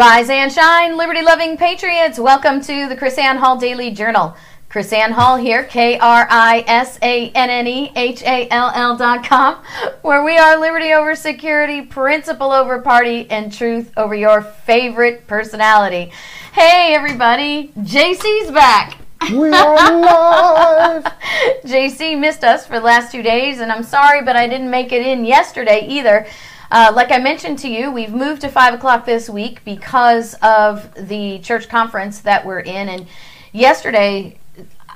Rise and shine, liberty loving patriots. Welcome to the KrisAnne Hall Daily Journal. KrisAnne Hall here, K R I S A N N E H A L L dot com, where we are liberty over security, principle over party, and truth over your favorite personality. Hey, everybody, JC's back. We are live. JC missed us for the last two days, and I'm sorry, but I didn't make it in yesterday either. Uh, like I mentioned to you, we've moved to 5 o'clock this week because of the church conference that we're in. And yesterday,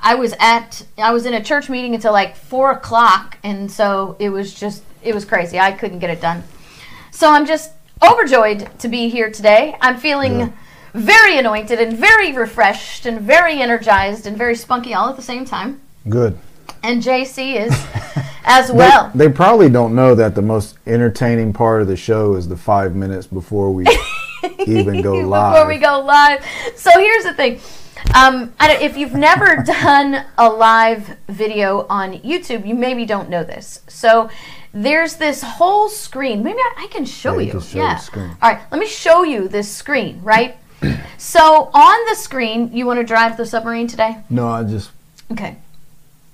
I was at I was in a church meeting until like four o'clock, and so it was just it was crazy. I couldn't get it done. So I'm just overjoyed to be here today. I'm feeling Yeah. very anointed and very refreshed and very energized and very spunky all at the same time. Good. And JC is as They- well. They, probably don't know that the most entertaining part of the show is the five minutes before we even go live. before we go live. So here's the thing. Um, I don't, if you've never done a live video on YouTube, you maybe don't know this. So there's this whole screen. Maybe I, I can show Yeah, you can show yeah. the screen. All right. Let me show you this screen. Right. so on the screen, you want to drive the submarine today? No, I just Okay.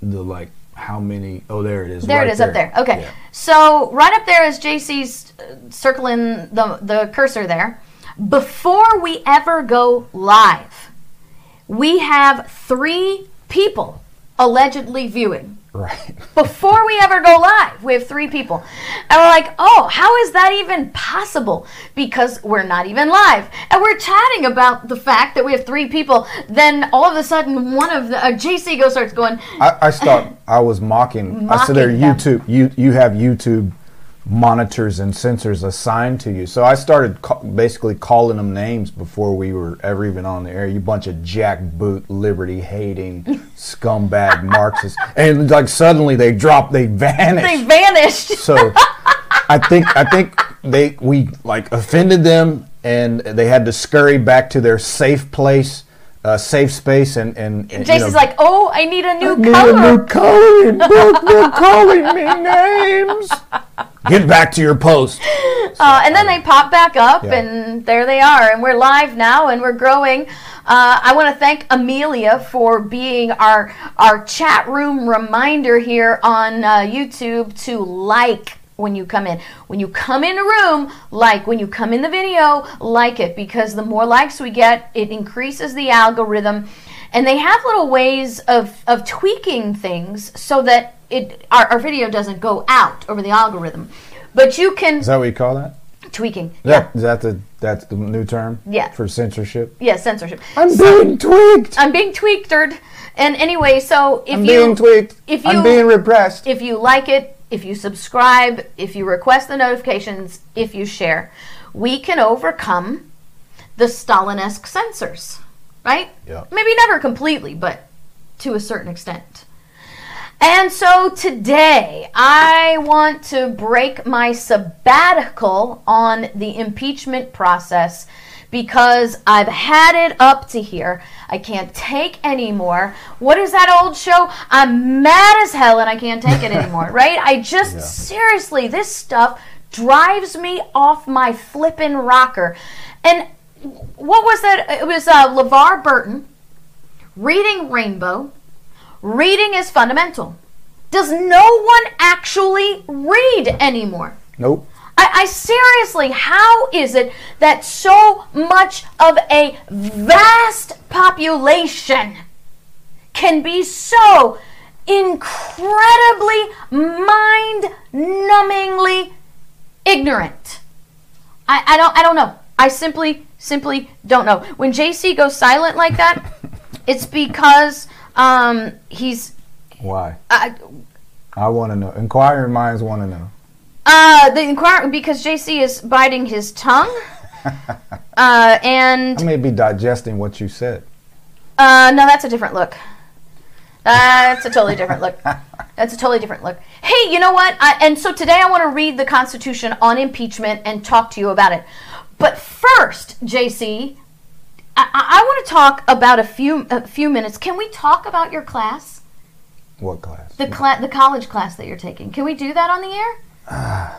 the like how many? Oh, there it is. There right it is up there. Okay. Yeah. So right up there is JC's uh, circling the the cursor there. Before we ever go live, we have three people allegedly viewing. Right. Before we ever go live, we have three people. And we're like, oh, how is that even possible? Because we're not even live. And we're chatting about the fact that we have three people. Then all of a sudden, one of the, uh, JC goes, starts going, I, I I was mocking. I said, "There, Mocking. YouTube. You you have YouTube monitors and sensors assigned to you." So I started ca- basically calling them names before we were ever even on the air. You bunch of jackboot, liberty hating, scumbag Marxists, and like suddenly they drop, they vanish. they vanished. so I think I think they we like offended them, and they had to scurry back to their safe place. Uh, safe space and and, and you know, like, oh, I need a new Need color. a new coloring book. They're calling me names. Get back to your post. Uh, and then they pop back up, Yeah. and there they are. And we're live now, and we're growing. Uh, I want to thank Amelia for being our our chat room reminder here on uh, YouTube to like when you come in. When you come in a room, like when you come in the video, like it because the more likes we get, it increases the algorithm. And they have little ways of, of tweaking things so that it our, our video doesn't go out over the algorithm. But you can Is that what you call that? tweaking. Yeah. Is that the that's the new term? Yeah. For censorship. Yeah, censorship. I'm being tweaked. I'm being tweaked. And anyway, so if I'm you being tweaked. if you I'm being repressed. if you like it, if you subscribe, if you request the notifications, if you share, we can overcome the Stalin-esque censors, right? Yeah. Maybe never completely, but to a certain extent. And so today, I want to break my sabbatical on the impeachment process because I've had it up to here. I can't take anymore. What is that old show? I'm mad as hell and I can't take it anymore, right? I just Yeah. seriously, this stuff drives me off my flippin' rocker. And what was that? It was uh, LeVar Burton reading Rainbow. Reading is fundamental. Does no one actually read anymore? Nope. I, I seriously, how is it that so much of a vast population can be so incredibly mind numbingly ignorant? I, I don't I don't know. I simply simply don't know. When JC goes silent like that, it's because um, he's Why? uh, I want to know. Inquiring minds want to know. Uh, the inquire because JC is biting his tongue, uh, and I may be digesting what you said. Uh, no, that's a different look. That's a totally different look. That's a totally different look. Hey, you know what? I, and so today I want to read the Constitution on impeachment and talk to you about it. But first, JC, I, I, I want to talk about a few a few minutes. Can we talk about your class, What class? the cla- the college class that you're taking? Can we do that on the air?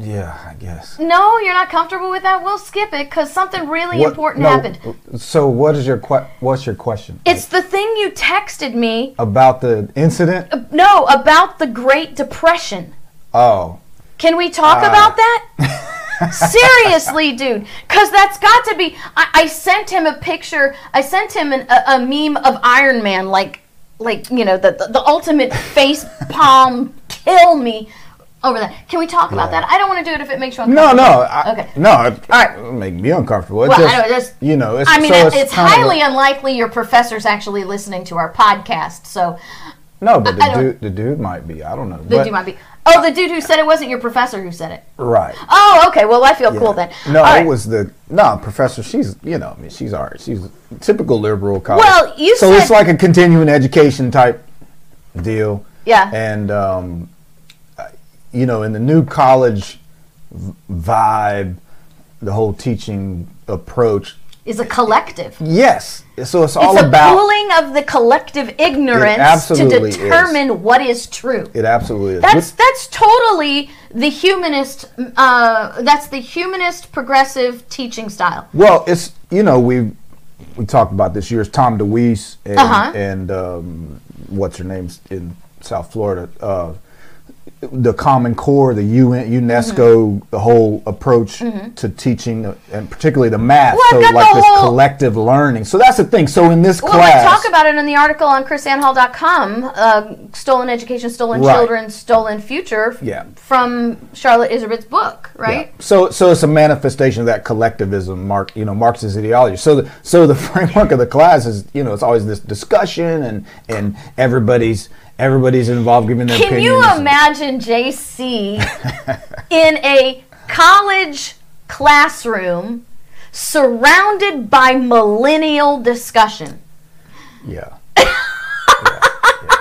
Yeah, I guess. No, you're not comfortable with that. We'll skip it because something really What- important no, happened. So, what is your que- what's your question It's the thing you texted me. about the incident? No, about the Great Depression. Oh, Can we talk Uh. about that? Seriously, dude, because that's got to be. I, I sent him a picture. I sent him an, a, a meme of Iron Man, like, like you know, the the, the ultimate face palm kill me over that. Can we talk about Yeah. that? I don't want to do it if it makes you uncomfortable. no. I, Okay. No, it, All right. it'll make me uncomfortable. It Well, just, I know, just- you know, it's, I mean, so it's, it's highly unlikely your professor's actually listening to our podcast. So no, but I the dude, the dude might be. I don't know. the but, dude might be. Oh, the dude who said it wasn't your professor who said it. right. Oh, okay. Well, I feel Yeah. cool then. No, right. it was the no professor. She's you know, I mean, she's all right. She's typical liberal college. Well, you said so said- it's like a continuing education type deal. Yeah. and um, you know, in the new college vibe, the whole teaching approach. Is a collective. Yes, so it's all it's a about. pooling of the collective ignorance to absolutely is. determine what is true. It absolutely is. That's that's totally the humanist. Uh, that's the humanist progressive teaching style. Well, it's you know we we talked about this year's Tom DeWeese and, Uh-huh. and um, what's her name's in South Florida. Uh, the Common Core, the UN, UNESCO, Mm-hmm. the whole approach to teaching, and particularly the math. Well, so like this whole- collective learning. So that's the thing. So in this Well, class, we talk about it in the article on krisannehall.com, uh, Stolen Education, Stolen Right. Children, Stolen Future, Yeah. from Charlotte Iserbyt's book, right? Yeah. So, so it's a manifestation of that collectivism, Mark, you know, Marxist ideology. So, the, so the framework of the class is, you know, it's always this discussion, and and everybody's everybody's involved giving their Can opinions. you imagine JC in a college classroom surrounded by millennial discussion? Yeah. Yeah, yeah.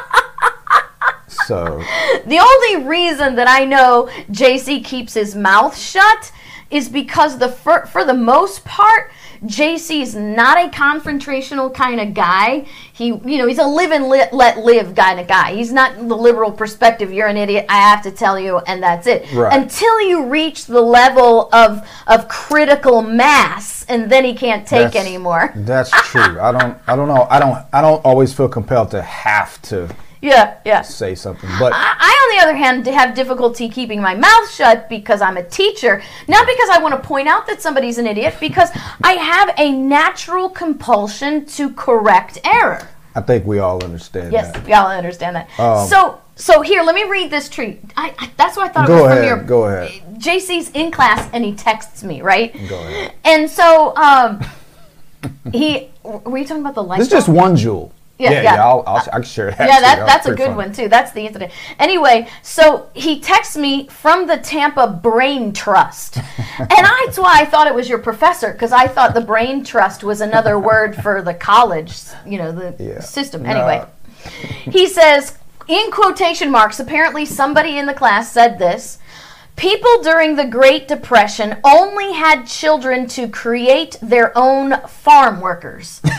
So, The only reason that I know JC keeps his mouth shut is because the for, for the most part JC's not a confrontational kind of guy. He you know, he's a live and li- let live kind of guy. He's not the liberal perspective, you're an idiot, I have to tell you and that's it. Right. Until you reach the level of of critical mass and then he can't take that's- anymore. That's true. I don't. I don't know. I don't. I don't always feel compelled to have to Yeah, yeah. say something, but I, I, on the other hand, have difficulty keeping my mouth shut because I'm a teacher. Not because I want to point out that somebody's an idiot, because I have a natural compulsion to correct error. I think we all understand Yes, that. y'all understand that. Um, so, so here, let me read this treat. I, I, that's what I thought it was ahead, from your. go ahead. JC's in class and he texts me, right? Go ahead. And so, um, he. Were you talking about the light? This is just one jewel. Yeah, yeah. yeah. I'll, I'll, I can share that. yeah, that, that's a good one too. That's the incident. Anyway, so he texts me from the Tampa Brain Trust, and I, that's why I thought it was your professor because I thought the Brain Trust was another word for the college, you know, the Yeah. system. No. Anyway, he says in quotation marks. Apparently, somebody in the class said this. People during the Great Depression only had children to create their own farm workers.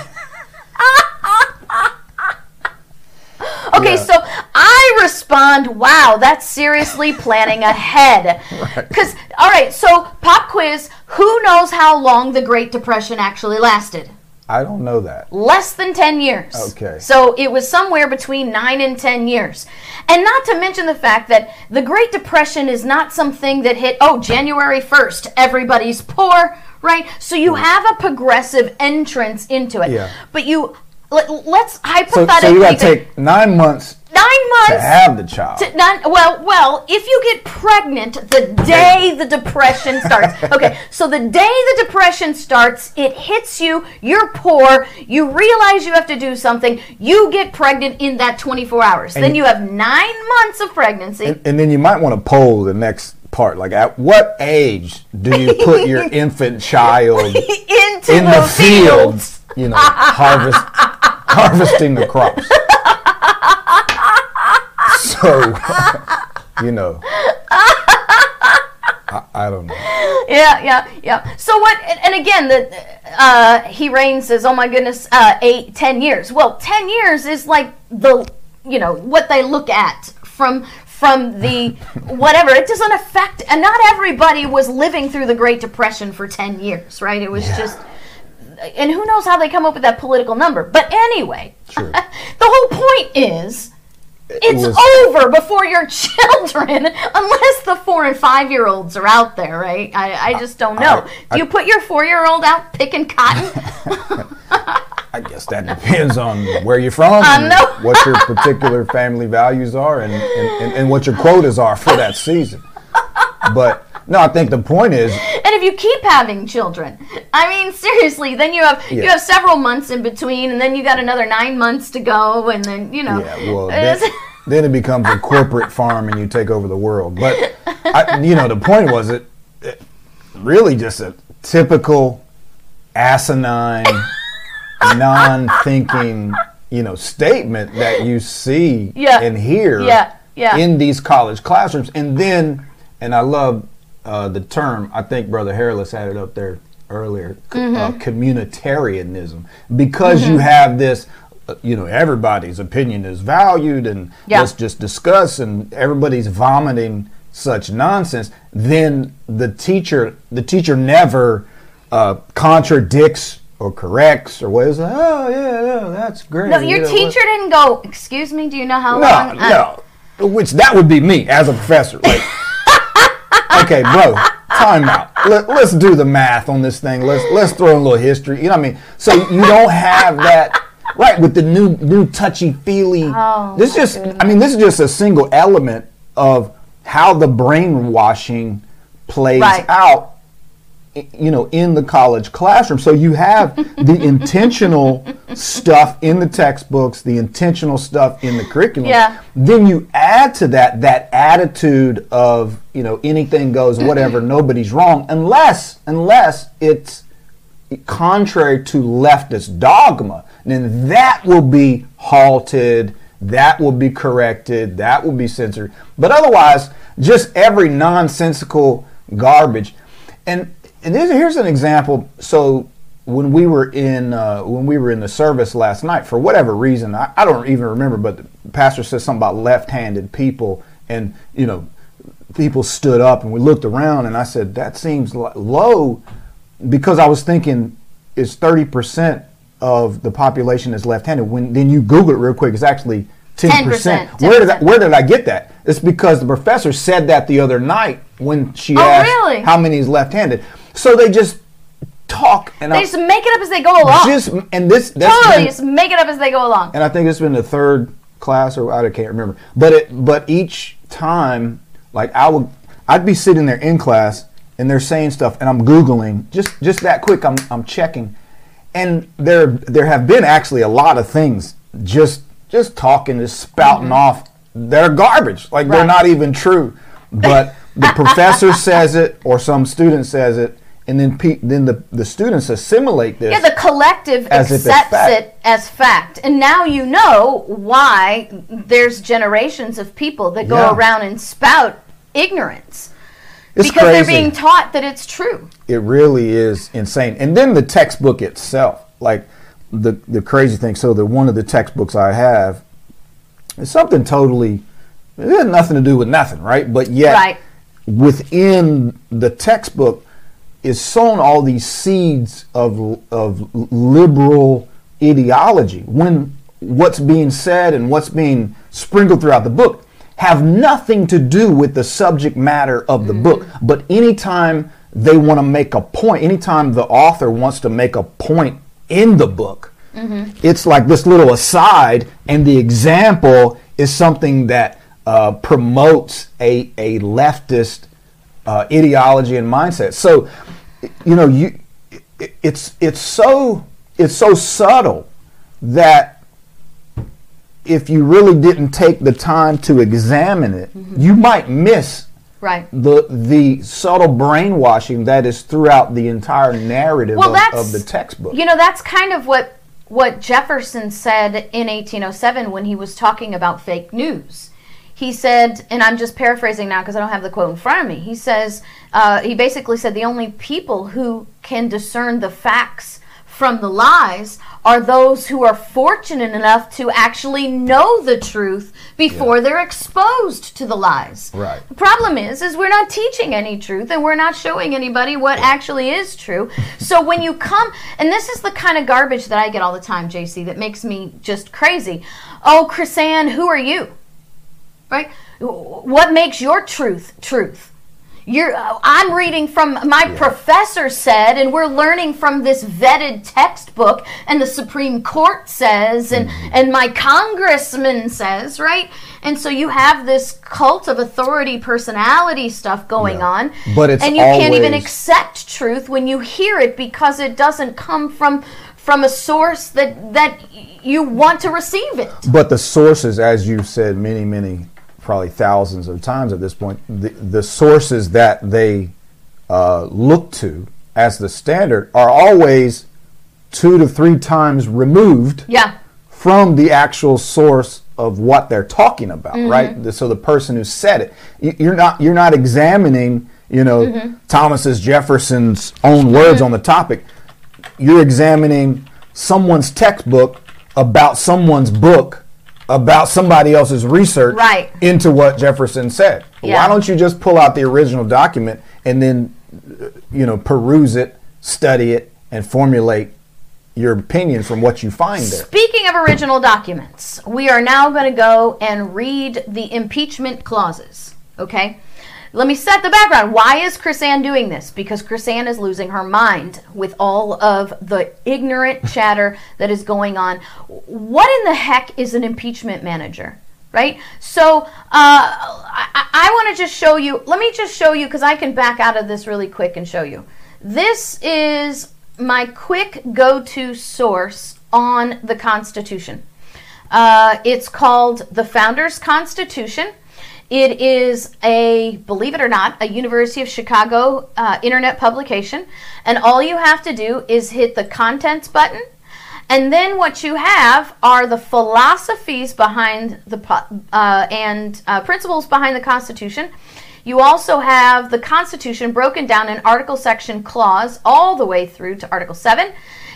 Ah, ah. Okay, Yeah. so I respond, wow, that's seriously planning ahead. Because, all right, so pop quiz who knows how long the Great Depression actually lasted? I don't know that. Less than 10 years. Okay. So it was somewhere between 9 and 10 years. And not to mention the fact that the Great Depression is not something that hit, oh, January 1st, everybody's poor, right? So you have a progressive entrance into it. Yeah. But you, let, let's So, hypothetically. so you got to take nine months nine months to have the child. none, well, well, if you get pregnant the day the depression starts. Okay, so the day the depression starts, it hits you, you're poor, you realize you have to do something, you get pregnant in that 24 hours. then you have nine months of pregnancy. And, and then you might want to poll the next part. Like, at what age do you put your infant child into in the, the fields? You know, harvest, harvesting the crops. So, you know, I, I don't know. yeah, yeah, yeah. So what? And, and again, the uh, he reigns says, "Oh my goodness, uh, eight, ten years." Well, ten years is like the you know what they look at from from the whatever. It doesn't affect, and not everybody was living through the Great Depression for 10 years, right? It was Yeah. just, and who knows how they come up with that political number. But anyway, Sure. the whole point is it's was- over before your children, unless the four and five year olds are out there, right? I, I just don't know. I- Do you put your four year old out picking cotton? I guess that depends on where you're from, what your particular family values are, and, and, and, and what your quotas are for that season. But no, I think the point is, and if you keep having children, I mean, seriously, then you have you have several months in between, and then you got another nine months to go, and then you know. yeah, well, then, then it becomes a corporate farm, and you take over the world. But I, you know, the point was it, it really just a typical asinine, non-thinking, you know, statement that you see Yeah. and hear Yeah, yeah. in these college classrooms. And then, and I love uh, the term. I think Brother Hairless had it up there earlier. Mm-hmm. Uh, communitarianism, because you have this. uh, You know, everybody's opinion is valued, and Yeah. let's just discuss. And everybody's vomiting such nonsense. Then the teacher, the teacher never uh, contradicts or corrects or what is it? Oh yeah, yeah, that's great. no, you your know, teacher didn't go. Excuse me. Do you know how no, long? uh, no. Which that would be me as a professor. Like, okay, bro, time out. Let, let's do the math on this thing. Let's let's throw in a little history. You know what I mean? So you don't have that right with the new new touchy feely. Oh, this just I mean this is just a single element of how the brainwashing plays Right. out you know in the college classroom. So you have the intentional stuff in the textbooks the intentional stuff in the curriculum. Yeah. then you add to that that attitude of you know anything goes whatever nobody's wrong unless unless it's contrary to leftist dogma. Then that will be halted that will be corrected that will be censored. But otherwise just every nonsensical garbage. And and this, here's an example. So when we were in uh, when we were in the service last night for whatever reason I, I don't even remember but the pastor said something about left-handed people and you know people stood up and we looked around and I said that seems low because I was thinking it's 30% of the population is left-handed? When then you google it real quick it's actually 10%, 10%, where did I, where did I get that? It's because the professor said that the other night when she Oh, asked really? how many is left-handed so they just talk and They I just make it up as they go along. just and this that's totally, been- just make it up as they go along. and I think it's been the third class or I can't remember. But it but each time like I would I'd be sitting there in class and they're saying stuff and I'm googling just just that quick I'm I'm checking and there there have been actually a lot of things just just talking just spouting mm-hmm. off that are garbage like they're not even true but the professor says it or some student says it and then pe- then the the students assimilate this Yeah, the collective accepts it as fact. And now you know why there's generations of people that go Yeah. around and spout ignorance. it's because crazy. they're being taught that it's true. It really is insane. And then the textbook itself, like the the crazy thing. So the one of the textbooks I have is something totally it has nothing to do with nothing, right? But yet Right. within the textbook is sown all these seeds of of liberal ideology when what's being said and what's being sprinkled throughout the book have nothing to do with the subject matter of the book. But anytime they want to make a point anytime the author wants to make a point in the book it's like this little aside and the example is something that uh, promotes a, a leftist uh, ideology and mindset. So, you know, you it- it's it's so it's so subtle that if you really didn't take the time to examine it, mm-hmm. you might miss Right. the the subtle brainwashing that is throughout the entire narrative Well, of, of the textbook. You know, that's kind of what what Jefferson said in 1807 when he was talking about fake news. He said, and I'm just paraphrasing now because I don't have the quote in front of me. He says, uh, he basically said the only people who can discern the facts from the lies are those who are fortunate enough to actually know the truth before Yeah. they're exposed to the lies. Right. The problem is is we're not teaching any truth and we're not showing anybody what actually is true. So when you come and this is the kind of garbage that I get all the time, JC, that makes me just crazy. Oh, KrisAnne, who are you? Right? What makes your truth truth? You're, uh, I'm reading from my professor said, and we're learning from this vetted textbook, and the Supreme Court says, and, Mm-hmm. and my congressman says, right? And so you have this cult of authority personality stuff going Yeah. on. But it's and you can't even accept truth when you hear it because it doesn't come from from a source that that you want to receive it. But the sources, as you've said many, many, probably thousands of times at this point, the, the sources that they uh, look to as the standard are always two to three times removed Yeah. from the actual source of what they're talking about, Mm-hmm. right? So the person who said it, you- you're not you're not examining, you know, Mm-hmm. Thomas's Jefferson's own words on the topic. You're examining someone's textbook about someone's book about somebody else's research Right. into what Jefferson said. Yeah. Why don't you just pull out the original document and then uh, you know peruse it, study it, and formulate your opinion from what you find there? Speaking of original documents, we are now going to go and read the impeachment clauses. Okay? Let me set the background. Why is KrisAnne doing this? Because KrisAnne is losing her mind with all of the ignorant chatter that is going on. What in the heck is an impeachment manager? Right? So, uh, I, I want to just show you, let me just show you, because I can back out of this really quick and show you. This is my quick go to source on the Constitution. Uh, it's called the Founders Constitution. It is a, believe it or not, a University of Chicago uh, internet publication. And all you have to do is hit the contents button. And then what you have are the philosophies behind the uh, and uh, principles behind the Constitution. You also have the Constitution broken down in Article, Section, Clause, all the way through to Article 7.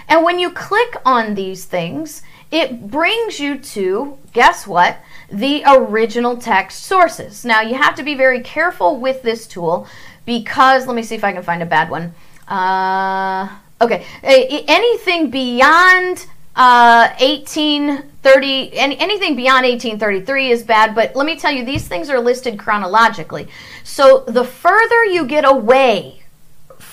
And when you click on these things, it brings you to, guess what? The original text sources. Now, you have to be very careful with this tool because, let me see if I can find a bad one. Uh, okay, anything beyond uh, 1830, any, anything beyond 1833 is bad, but let me tell you, these things are listed chronologically. So the further you get away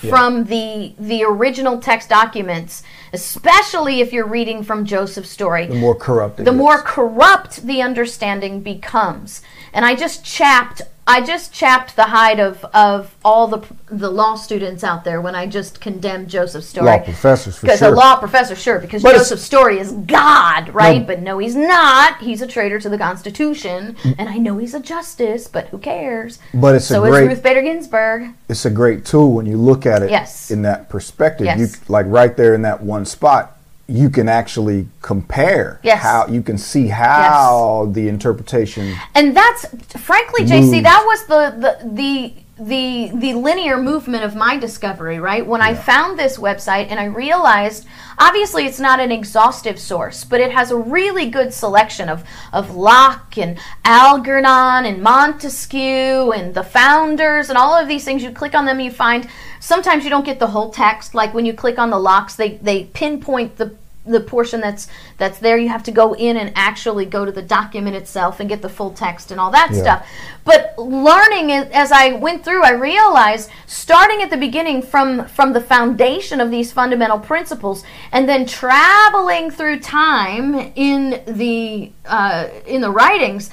from the the original text documents, especially if you're reading from Joseph Story, The more corrupt it the is. more corrupt the understanding becomes. And I just chapped I just chapped the hide of, of all the the law students out there when I just condemned Joseph Story. Law professors, for Because sure. a law professor, sure, because But Joseph Story is God, right? No. But no, he's not. He's a traitor to the Constitution, mm. and I know he's a justice, but who cares? But it's a great- is Ruth Bader Ginsburg. it's a great tool when you look at it Yes. in that perspective. Yes. You like right there in that one spot, you can actually compare Yes. how you can see how the interpretation and that's frankly jc that was the the the the, the linear movement of my discovery right? When i found this website and i realized obviously it's not an exhaustive source but it has a really good selection of of locke and algernon and montesquieu and the founders and all of these things. You click on them you find sometimes you don't get the whole text. Like when you click on the locks they they pinpoint the the portion that's that's there you have to go in and actually go to the document itself and get the full text and all that Yeah. stuff but learning as i went through i realized starting at the beginning from from the foundation of these fundamental principles and then traveling through time in the uh, in the writings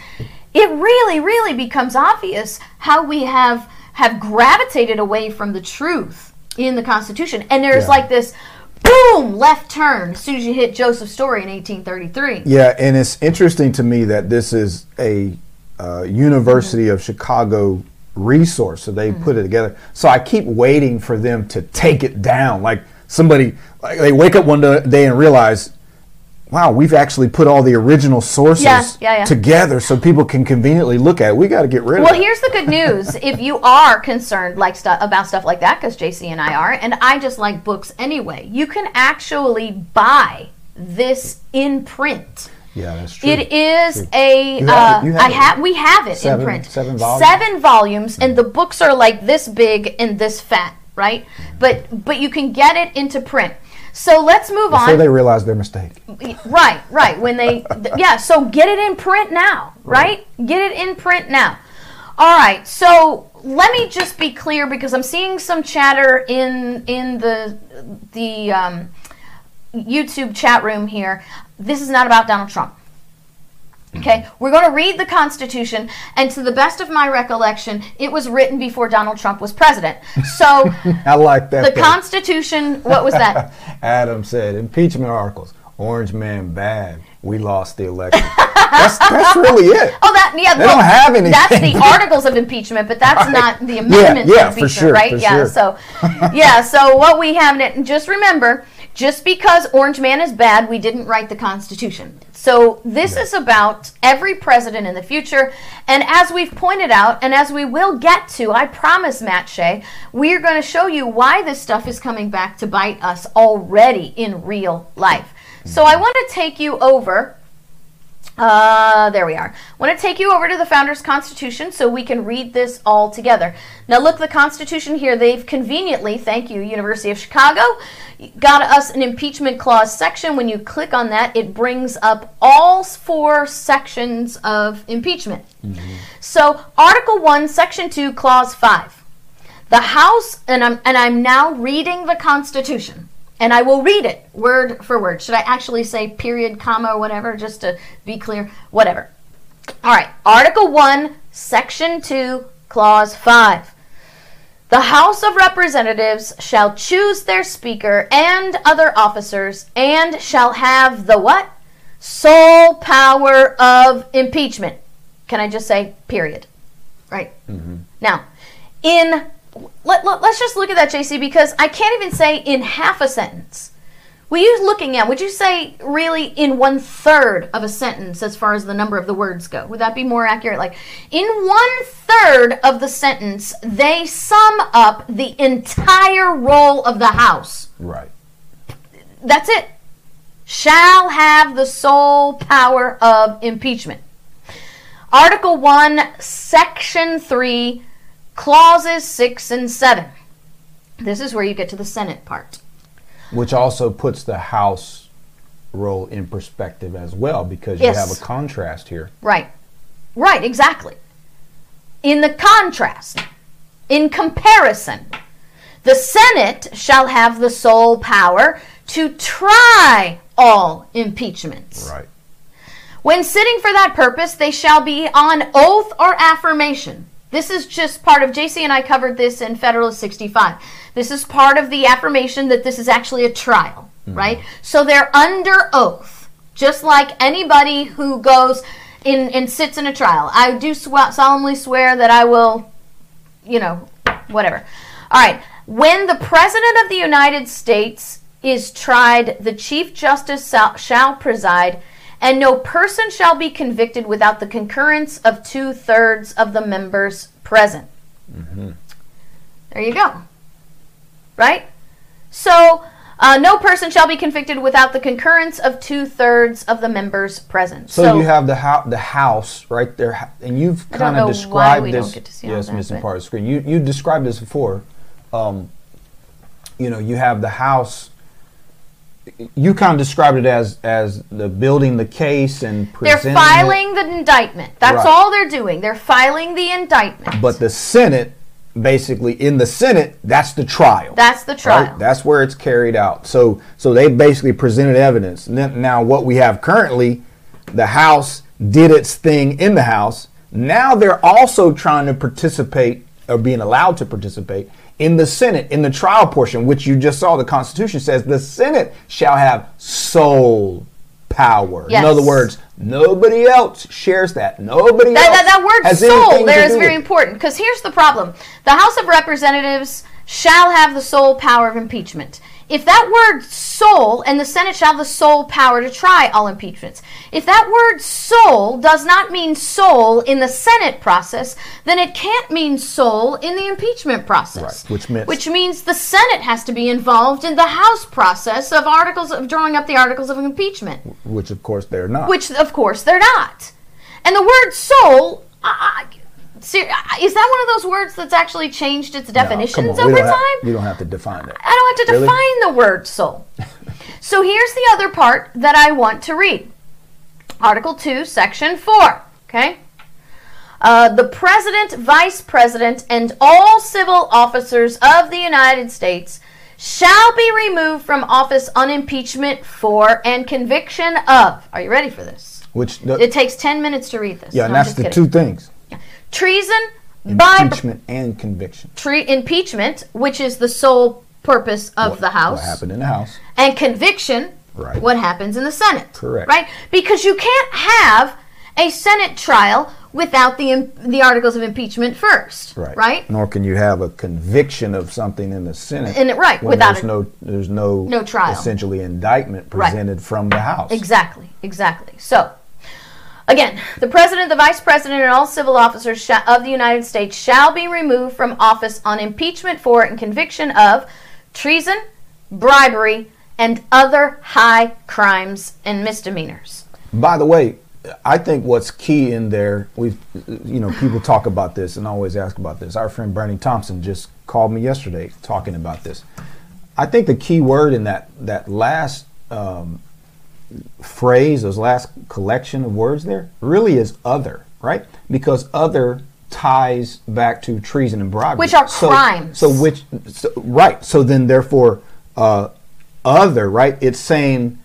it really really becomes obvious how we have have gravitated away from the truth in the constitution and there's Yeah. like this boom left turn as soon as you hit joseph story in 1833 Yeah, and it's interesting to me that this is a uh, University of Chicago resource, so they put it together. So I keep waiting for them to take it down. Like somebody, like they wake up one day and realize wow, we've actually put all the original sources Yeah, yeah, yeah. together so people can conveniently look at it. We got to get rid Well, of it. Well, here's the good news. if you are concerned like stu- about stuff like that, because JC and I are, and I just like books anyway, you can actually buy this in print. Yeah, that's true. It is a. You have uh, it- you have I have. We have it Seven- in print. seven volumes? Seven volumes, and the books are like this big and this fat, right? But but you can get it into print. So let's move Before on. they realize their mistake. Right, right. When they, th- yeah. So get it in print now, right? Get it in print now. All right. So let me just be clear because I'm seeing some chatter in in the the um, YouTube chat room here. This is not about Donald Trump. Mm-hmm. Okay, we're going to read the Constitution, and to the best of my recollection, it was written before Donald Trump was president. So, I like that. the thing. Constitution, what was that? Adam said, impeachment articles. Orange man bad. We lost the election. that's, that's really it. Oh, that yeah. They don't have anything. That's the articles of impeachment, but that's Right. not the amendments yeah, of for sure, right? yeah. sure. So, yeah. So what we have, and just remember, just because Orange Man is bad, we didn't write the Constitution. So this is about every president in the future, and as we've pointed out, and as we will get to, I promise, Matt Shea, we're going to show you why this stuff is coming back to bite us already in real life. So I want to take you over. Uh, there we are. I want to take you over to the Founders Constitution so we can read this all together. Now, look, the Constitution here, they've conveniently, thank you, University of Chicago, got us an impeachment clause section. When you click on that, it brings up all four sections of impeachment. So, Article 1, Section 2, Clause 5. The House, and I'm, and I'm now reading the Constitution, and I will read it word for word. Should I actually say period, comma, or whatever, just to be clear? Whatever. All right, Article 1, Section 2, Clause 5. The House of Representatives shall choose their Speaker and other officers, and shall have the what? Sole power of impeachment. Can I just say period? Right? Mm-hmm. Now, in let, let, us just look at that, JC, because I can't even say in half a sentence. Will you looking at? Would you say really in one third of a sentence as far as the number of the words go? Would that be more accurate? Like in one third of the sentence, they sum up the entire role of the House. Right. That's it. Shall have the sole power of impeachment. Article 1, Section 3, Clauses 6 and 7. This is where you get to the Senate part. Which also puts the House role in perspective as well because Yes. you have a contrast here. Right. Right, exactly. In the contrast, in comparison, the Senate shall have the sole power to try all impeachments. Right. When sitting for that purpose, they shall be on oath or affirmation. This is just part of JC and I covered this in Federalist 65. This is part of the affirmation that this is actually a trial, mm-hmm. right? So they're under oath, just like anybody who goes in and sits in a trial. I do sw- solemnly swear that I will, you know, whatever. All right. When the President of the United States is tried, the Chief Justice shall preside, and no person shall be convicted without the concurrence of two thirds of the members present. There you go. Right? So, uh, no person shall be convicted without the concurrence of two thirds of the members present. So, you have the house, the house right there, and you've kind of described we this. don't get to see yes, that, missing part of the screen. You you described this before. Um, you know, you have the house. You kind of described it as as the building the case and they're presenting it, filing the indictment. That's Right. all they're doing. They're filing the indictment. but the Senate, basically in the Senate, that's the trial. That's the trial. Right? That's where it's carried out. So so they basically presented evidence. Now what we have currently, the House did its thing in the House. Now they're also trying to participate or being allowed to participate in the Senate in the trial portion, which you just saw. The Constitution says the Senate shall have sole power. Yes. In other words, nobody else shares that. Nobody That, else that, that word anything there is very with important because here's the problem the House of Representatives shall have the sole power of impeachment. If that word sole, and the Senate shall have the sole power to try all impeachments, if that word sole does not mean sole in the Senate process, then it can't mean sole in the impeachment process. Right, which means- which means the Senate has to be involved in the House process of articles of drawing up the articles of impeachment, Which, of course, they're not. which of course they're not. And the word sole, I, I, ser- is that one of those words that's actually changed its definitions on, we over have- time? you don't have to define it. I don't have to Really? define the word soul. so here's the other part that I want to read Article 2, Section 4. Okay? Uh, the President, Vice President, and all civil officers of the United States shall be removed from office on impeachment for and conviction of. Are you ready for this? Which, the, It takes 10 minutes to read this. yeah, No, and that's the kidding. two things Treason by impeachment and conviction. tre- impeachment, which is the sole purpose of What- the House. What happened in the House. and conviction Right. what happens in the Senate. Correct. Right? Because you can't have a Senate trial without the the articles of impeachment first. Right. Right? Nor can you have a conviction of something in the Senate. In it- right, without there's a- no there's no No trial. essentially indictment presented from the House. Exactly. Exactly. So Again, the president, the vice president, and all civil officers sha- of the United States shall be removed from office on impeachment for and conviction of treason, bribery, and other high crimes and misdemeanors. By the way, I think what's key in there, we've, you know, people talk about this and always ask about this. Our friend Bernie Thompson just called me yesterday talking about this. I think the key word in that that last um, phrase, those last collection of words there, really is other, right? Because other ties back to treason and bribery, Which are So- crimes. So which, so, right? So then, therefore, uh, other, right? It's saying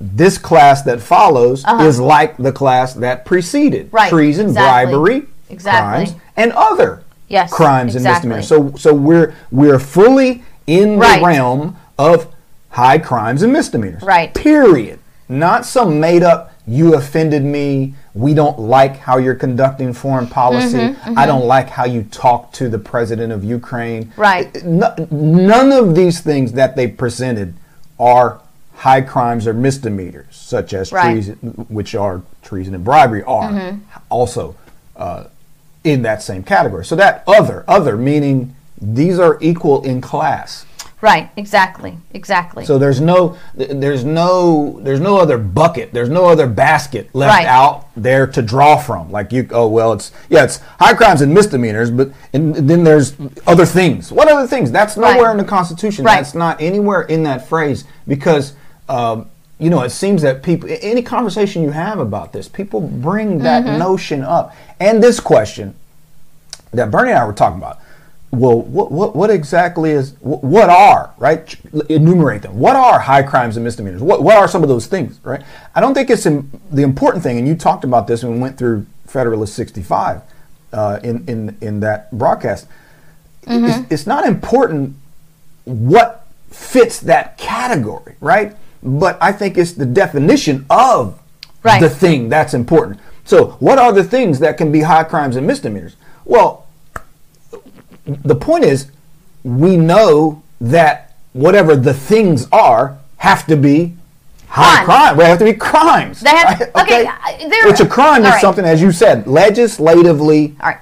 this class that follows is like the class that preceded Uh-huh. Right, treason, exactly. bribery, Exactly. crimes, and other Yes, crimes exactly. and misdemeanors. So, so we're we're fully in Right. the realm of high crimes and misdemeanors. Right. Period. Not some made up. You offended me. We don't like how you're conducting foreign policy. Mm-hmm, I don't like how you talk to the president of Ukraine. Right. No- none of these things that they presented are high crimes or misdemeanors, such as Right. treason, which are treason and bribery, are Mm-hmm. also uh, in that same category. So that other, other meaning these are equal in class. Right, exactly, exactly. So there's no, there's no, there's no other bucket. There's no other basket left Right. out there to draw from. Like you, oh well, it's yeah, it's high crimes and misdemeanors, but and then there's other things. What other things? That's Right. nowhere in the Constitution. Right. That's not anywhere in that phrase because. Um, you know, it seems that people, any conversation you have about this, people bring that Mm-hmm. notion up. And this question that Bernie and I were talking about. Well, what, what, what exactly is, what, are, right? Enumerate them. What are high crimes and misdemeanors? What, what are some of those things, right? I don't think it's im- the important thing, and you talked about this when we went through Federalist 65 uh, in, in, in that broadcast. It's, it's not important what fits that category, right? But I think it's the definition of Right. the thing that's important. So, what are the things that can be high crimes and misdemeanors? Well, the point is, we know that whatever the things are have to be high Crimes. crime. They have to be crimes. They have- right? okay, uh, there- Which a crime is right. something, as you said, legislatively All right.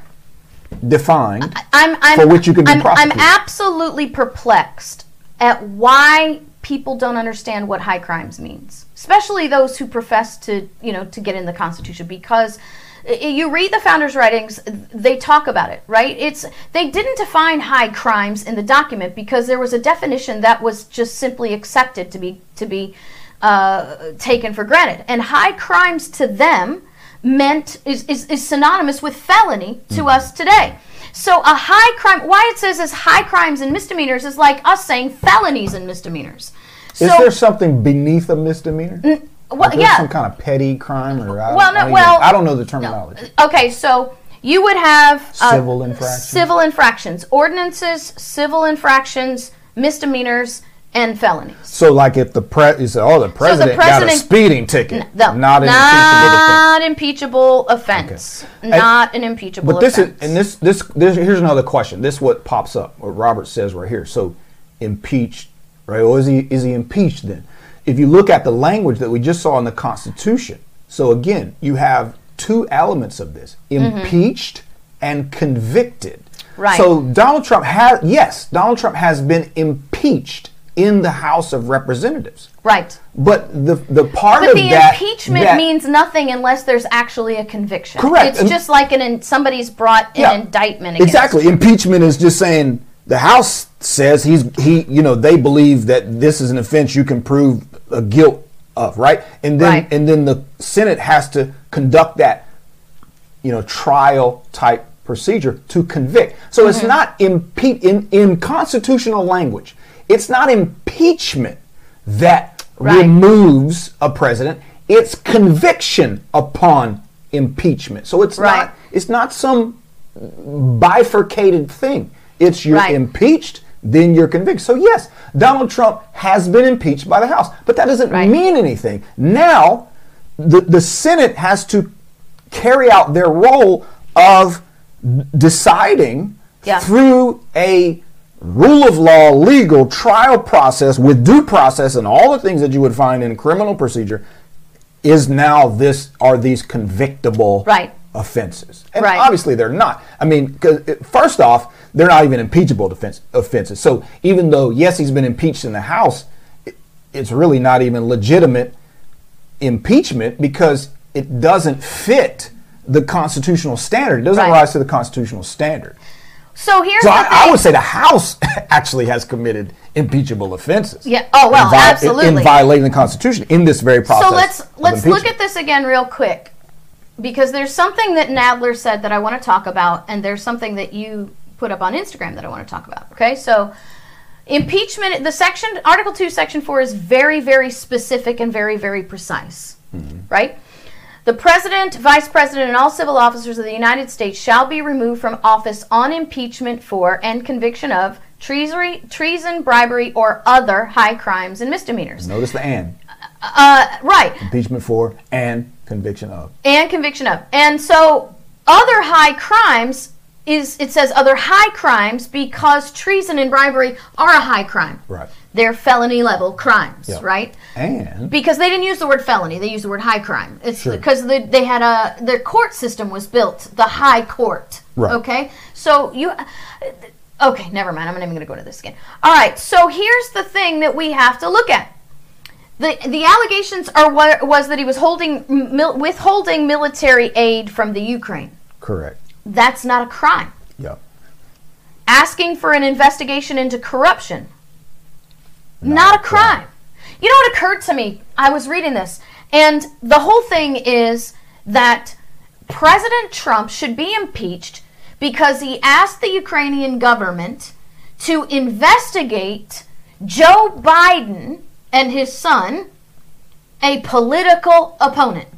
defined. I'm, I'm, For which you can be I'm, I'm absolutely perplexed at why people don't understand what high crimes means, especially those who profess to, you know, to get in the Constitution. Because you read the founders' writings, they talk about it, right? It's they didn't define high crimes in the document because there was a definition that was just simply accepted to be to be uh, taken for granted, and high crimes to them meant is, is, is synonymous with felony to Mm-hmm. us today. So a high crime, why it says is high crimes and misdemeanors is like us saying felonies and misdemeanors. So, Is there something beneath a misdemeanor? Well, yeah. some kind of petty crime, or I, Well, don't- no, I well, I don't know the terminology. Okay, so you would have uh, Civil infractions? civil infractions, ordinances, civil infractions, misdemeanors, and felonies. So, like, if the pre, you say, oh, the president, got a speeding ticket, No, not an impeachable offense. not impeachable offense. Okay. Not an impeachable But this offense. is, and this, this, this, here's another question. This is what pops up. What Robert says right here. So, impeached right? Or is he is he impeached then? If you look at the language that we just saw in the Constitution, so again, you have two elements of this: mm-hmm. impeached and convicted. Right. So Donald Trump has yes, Donald Trump has been impeached in the House of Representatives. Right. But the the part But of the that the impeachment that- means nothing unless there's actually a conviction. Correct. It's And- just like an in, somebody's brought an Yeah. indictment against Exactly. Impeachment is just saying the House says he's he you know they believe that this is an offense you can prove a guilt of right and then Right. and then the Senate has to conduct that you know trial type procedure to convict. So it's Mm-hmm. not impe- in in constitutional language. It's not impeachment that Right. removes a president. It's conviction upon impeachment. So it's Right. not it's not some bifurcated thing. It's you're impeached, then you're convicted. So yes, Donald Trump has been impeached by the House, but that doesn't Right. mean anything. Now, the the Senate has to carry out their role of deciding Yeah. through a rule of law, legal trial process with due process and all the things that you would find in criminal procedure is now this are these convictable Right. Offenses. And Right. obviously they're not. I mean, first off, they're not even impeachable defense, offenses. So even though yes, he's been impeached in the House, it, it's really not even legitimate impeachment because it doesn't fit the constitutional standard. It doesn't Right. rise to the constitutional standard. So here's So the I. I would say the House actually has committed impeachable offenses. Yeah. Oh, well, in vi- absolutely. In violating the Constitution in this very process. So let's let's look at this again real quick because there's something that Nadler said that I want to talk about, and there's something that you put up on Instagram that I want to talk about. Okay, so impeachment, the section Article Two, Section Four is very very specific and very very precise, mm-hmm. right? The president, vice president, and all civil officers of the United States shall be removed from office on impeachment for and conviction of treason, treason, bribery, or other high crimes and misdemeanors. Notice the and. Uh, right Impeachment for and conviction of. and conviction of. And so other high crimes is it says other high crimes because treason and bribery are a high crime. Right. They're felony level crimes, Yeah. right? And Because they didn't use the word felony, they used the word high crime. It's Sure. because they, they had a their court system was built, the high court. Right. Okay, so you. Okay, never mind. I'm not even going to go to this again. All right, so here's the thing that we have to look at. The, the allegations are what was that he was holding mil, withholding military aid from the Ukraine. correct. That's not a crime. Yeah. Asking for an investigation into corruption. Not, Not a crime. crime. You know what occurred to me? I was reading this, and the whole thing is that President Trump should be impeached because he asked the Ukrainian government to investigate Joe Biden and his son, a political opponent.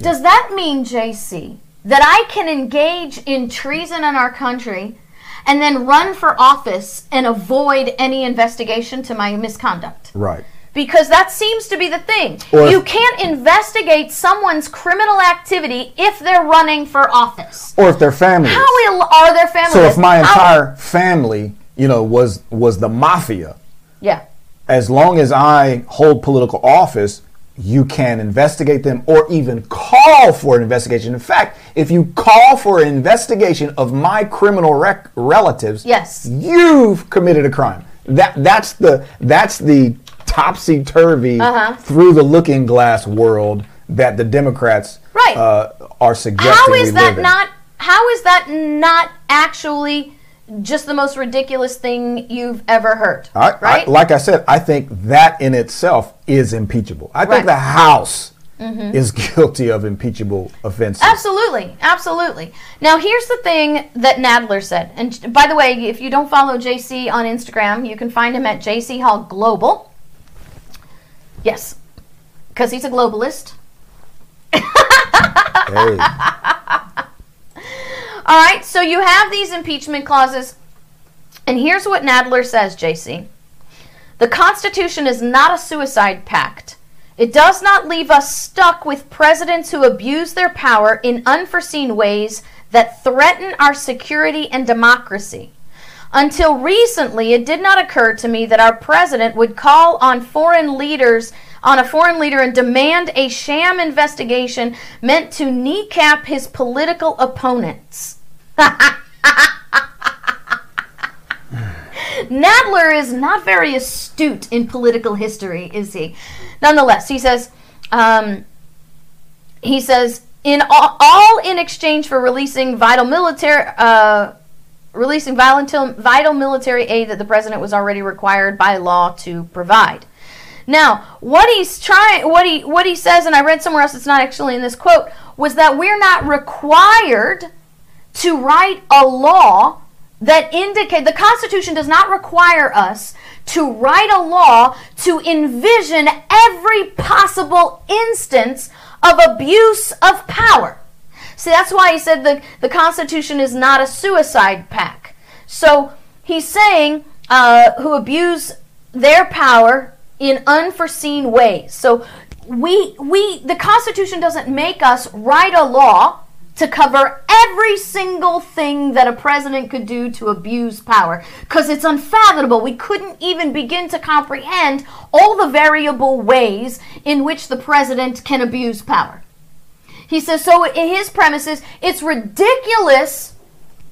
Does that mean, JC, that I can engage in treason in our country and then run for office and avoid any investigation to my misconduct? Right. Because that seems to be the thing. Or- you can't investigate someone's criminal activity if they're running for office. Or if their family. How ill are their families? So if my How- entire family, you know, was was the mafia, yeah, as long as I hold political office, you can investigate them or even call for an investigation. In fact, if you call for an investigation of my criminal rec- relatives, Yes. you've committed a crime. That that's the that's the topsy turvy Uh-huh. through the looking glass world that the Democrats Right. uh, are suggesting. how we that not? How is that not actually just the most ridiculous thing you've ever heard? I, I- right? like I said, I think that in itself is impeachable. I think Right. Mm-hmm. the House is guilty of impeachable offenses. Absolutely, absolutely. Now, here's the thing that Nadler said. And by the way, if you don't follow JC on Instagram, you can find him at JC Hall Global. Yes, because he's a globalist. Hey, All right, so you have these impeachment clauses. And here's what Nadler says, JC. The Constitution is not a suicide pact. It does not leave us stuck with presidents who abuse their power in unforeseen ways that threaten our security and democracy. Until recently, it did not occur to me that our president would call on foreign leaders on a foreign leader and demand a sham investigation meant to kneecap his political opponents. Nadler is not very astute in political history, is he? Nonetheless, he says, um, he says, in all, all, in exchange for releasing vital military, uh, releasing vital, vital military aid that the president was already required by law to provide. Now, what he's trying, what he what he says, and I read somewhere else, it's not actually in this quote, was that we're not required to write a law that indicate the Constitution does not require us to write a law to envision every possible instance of abuse of power. See, that's why he said the, the Constitution is not a suicide pact. So he's saying uh, who abuse their power in unforeseen ways. So we we the Constitution doesn't make us write a law to cover every single thing that a president could do to abuse power because it's unfathomable. We couldn't even begin to comprehend all the variable ways in which the president can abuse power. He says so in his premises it's ridiculous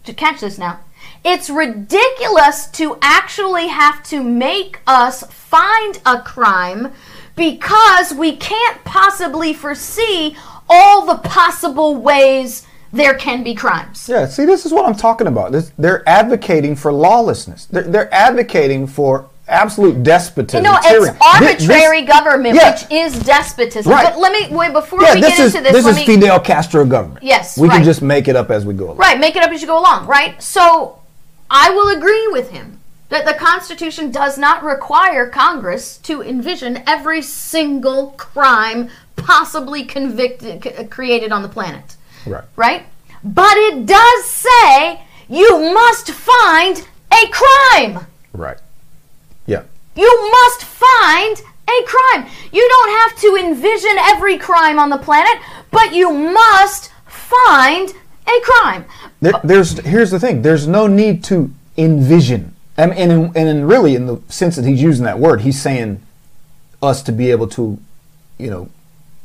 to catch this now. It's ridiculous to actually have to make us find a crime because we can't possibly foresee all the possible ways there can be crimes. Yeah, see, this is what I'm talking about. This, they're advocating for lawlessness. They're, they're advocating for absolute despotism. You know, it's arbitrary this, government, yeah. which is despotism. Right. But let me wait before yeah, we get is, into this. This is me, Fidel Castro government. Yes, we right. can just make it up as we go along. Right, make it up as you go along. Right. So I will agree with him that the Constitution does not require Congress to envision every single crime possibly convicted uh, created on the planet. Right. Right? But it does say you must find a crime. Right. Yeah. You must find a crime. You don't have to envision every crime on the planet, but you must find a crime. There, there's here's the thing. There's no need to envision. and, and, and really, in the sense that he's using that word, he's saying us to be able to, you know,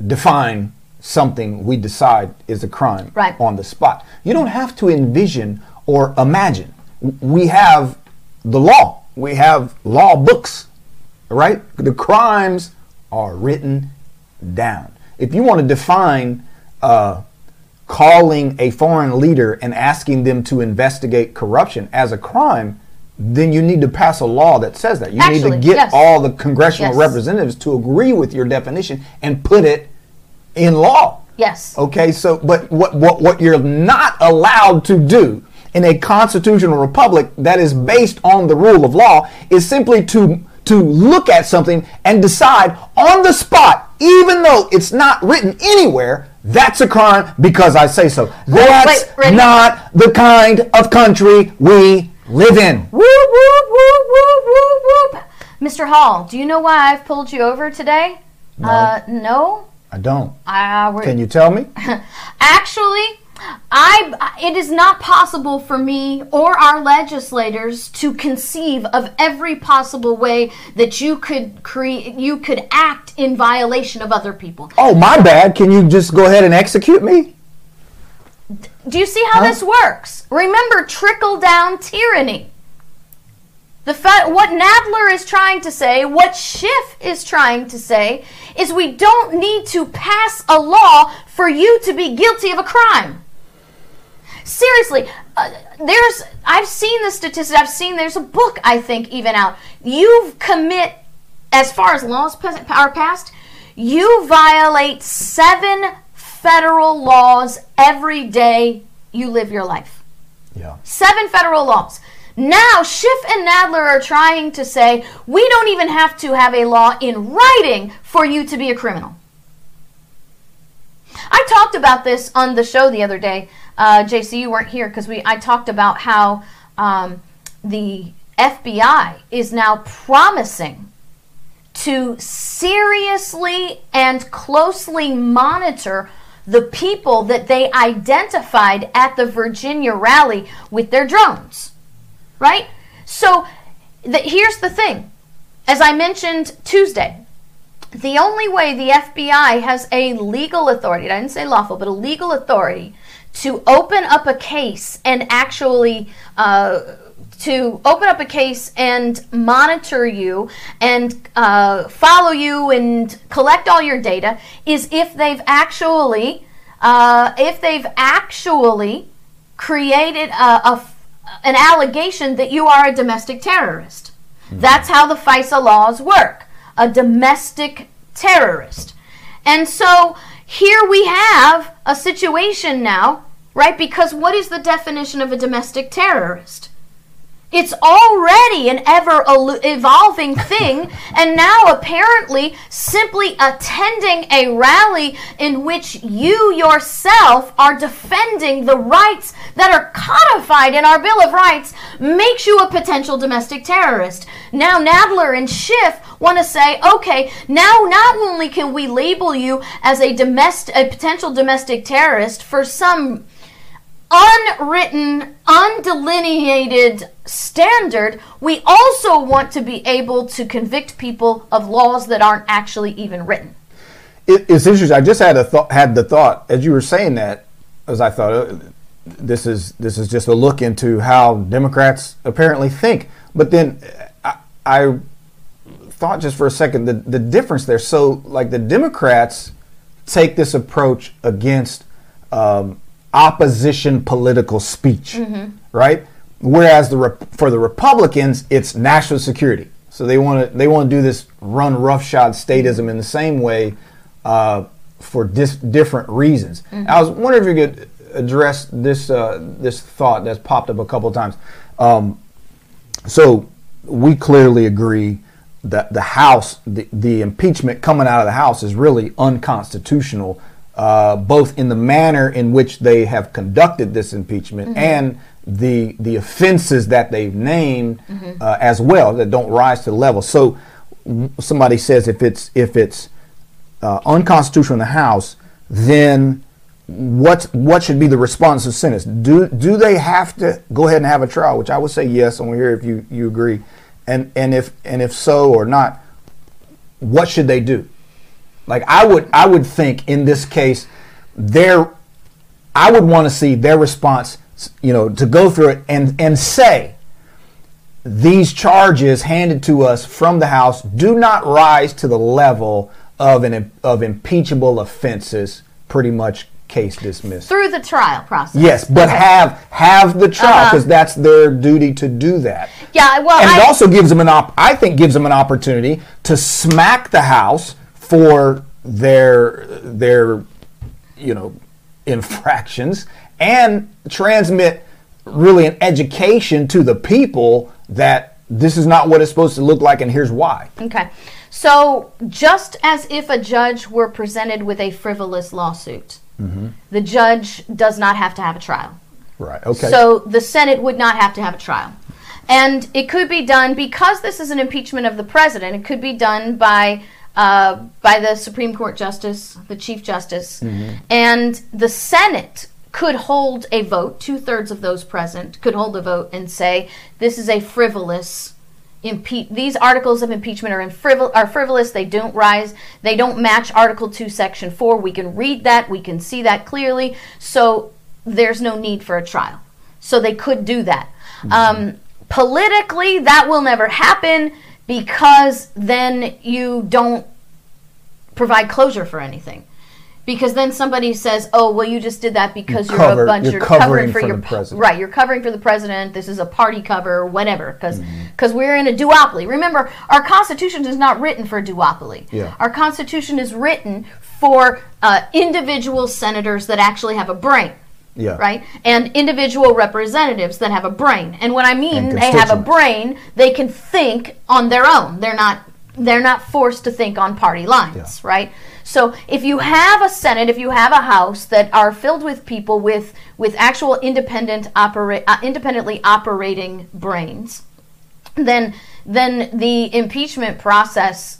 define something we decide is a crime right. on the spot. You don't have to envision or imagine. We have the law. We have law books, right? The crimes are written down. If you want to define uh, calling a foreign leader and asking them to investigate corruption as a crime, then you need to pass a law that says that. You Actually, need to get yes. all the congressional yes. representatives to agree with your definition and put it in law. Yes. Okay, so but what what what you're not allowed to do in a constitutional republic that is based on the rule of law is simply to to look at something and decide on the spot, even though it's not written anywhere, that's a crime because I say so. That's Wait, not the kind of country we live in. Whoop, whoop, whoop, whoop, whoop, whoop. Mr. Hall, do you know why I've pulled you over today? No. Uh, no? I don't. Uh, Can you tell me? Actually, I it is not possible for me or our legislators to conceive of every possible way that you could create you could act in violation of other people. Oh, my bad. Can you just go ahead and execute me? Do you see how Huh? this works? Remember trickle down tyranny. The fa- what Nadler is trying to say, what Schiff is trying to say, is we don't need to pass a law for you to be guilty of a crime. Seriously, uh, there's I've seen the statistics. I've seen there's a book I think even out. You commit as far as laws are passed, you violate seven federal laws every day you live your life. Yeah. Seven federal laws. Now, Schiff and Nadler are trying to say we don't even have to have a law in writing for you to be a criminal. I talked about this on the show the other day. Uh, JC, you weren't here because we I talked about how um, the FBI is now promising to seriously and closely monitor the people that they identified at the Virginia rally with their drones. Right? So the, here's the thing. As I mentioned Tuesday, the only way the FBI has a legal authority, I didn't say lawful, but a legal authority to open up a case and actually uh, to open up a case and monitor you and uh, follow you and collect all your data is if they've actually uh, if they've actually created a, a, an allegation that you are a domestic terrorist. Mm-hmm. That's how the FISA laws work. A domestic terrorist. And so here we have a situation now, right? Because what is the definition of a domestic terrorist? It's already an ever evolving thing, and now apparently simply attending a rally in which you yourself are defending the rights that are codified in our Bill of Rights makes you a potential domestic terrorist. Now, Nadler and Schiff want to say, okay, now not only can we label you as a domestic, a potential domestic terrorist for some unwritten, undelineated standard, we also want to be able to convict people of laws that aren't actually even written. It, it's interesting. I just had a th- had the thought as you were saying that, as I thought, uh, this is this is just a look into how Democrats apparently think. But then I, I thought just for a second the the difference there. So like the Democrats take this approach against um, opposition political speech, mm-hmm. right? Whereas the for the Republicans, it's national security. So they want to they want to do this run roughshod statism in the same way uh, for dis- different reasons. Mm-hmm. I was wondering if you could address this uh, this thought that's popped up a couple of times. Um, so we clearly agree that the House, the, the impeachment coming out of the House, is really unconstitutional uh, both in the manner in which they have conducted this impeachment mm-hmm. and the the offenses that they've named mm-hmm. uh, as well that don't rise to the level. So somebody says if it's if it's uh, unconstitutional in the House, then what what should be the response of Senate? Do do they have to go ahead and have a trial? Which I would say yes. And we hear if you you agree, and and if and if so or not, what should they do? Like I would I would think in this case their I would want to see their response, you know, to go through it and and say these charges handed to us from the House do not rise to the level of an of impeachable offenses. Pretty much case dismissed through the trial process. Yes, but okay. have have the trial because uh-huh. that's their duty to do that. Yeah, well, and I, it also gives them an op. I think gives them an opportunity to smack the House for their their you know infractions and transmit really an education to the people that this is not what it's supposed to look like and here's why. Okay. So, just as if a judge were presented with a frivolous lawsuit, mm-hmm. the judge does not have to have a trial. Right. Okay. So, the Senate would not have to have a trial. And it could be done because this is an impeachment of the president, it could be done by uh, by the Supreme Court Justice, the Chief Justice, mm-hmm. and the Senate could hold a vote. Two thirds of those present could hold a vote and say this is a frivolous. Impe- these articles of impeachment are, frivol- are frivolous. They don't rise. They don't match Article Two, Section Four. We can read that. We can see that clearly. So there's no need for a trial. So they could do that. Mm-hmm. Um, politically, that will never happen because then you don't provide closure for anything. Because then somebody says, "Oh, well, you just did that because you are a bunch. You're, you're covering, covering, for, your president. right. You're covering for the president. This is a party cover, whatever. Because because mm-hmm. we're in a duopoly. Remember, our Constitution is not written for a duopoly. Yeah. Our Constitution is written for uh, individual senators that actually have a brain. Yeah. Right? And individual representatives that have a brain. And when I mean they have a brain, they can think on their own. They're not they're not forced to think on party lines, yeah. right? So if you have a Senate, if you have a House that are filled with people with with actual independent operate uh, independently operating brains, then then the impeachment process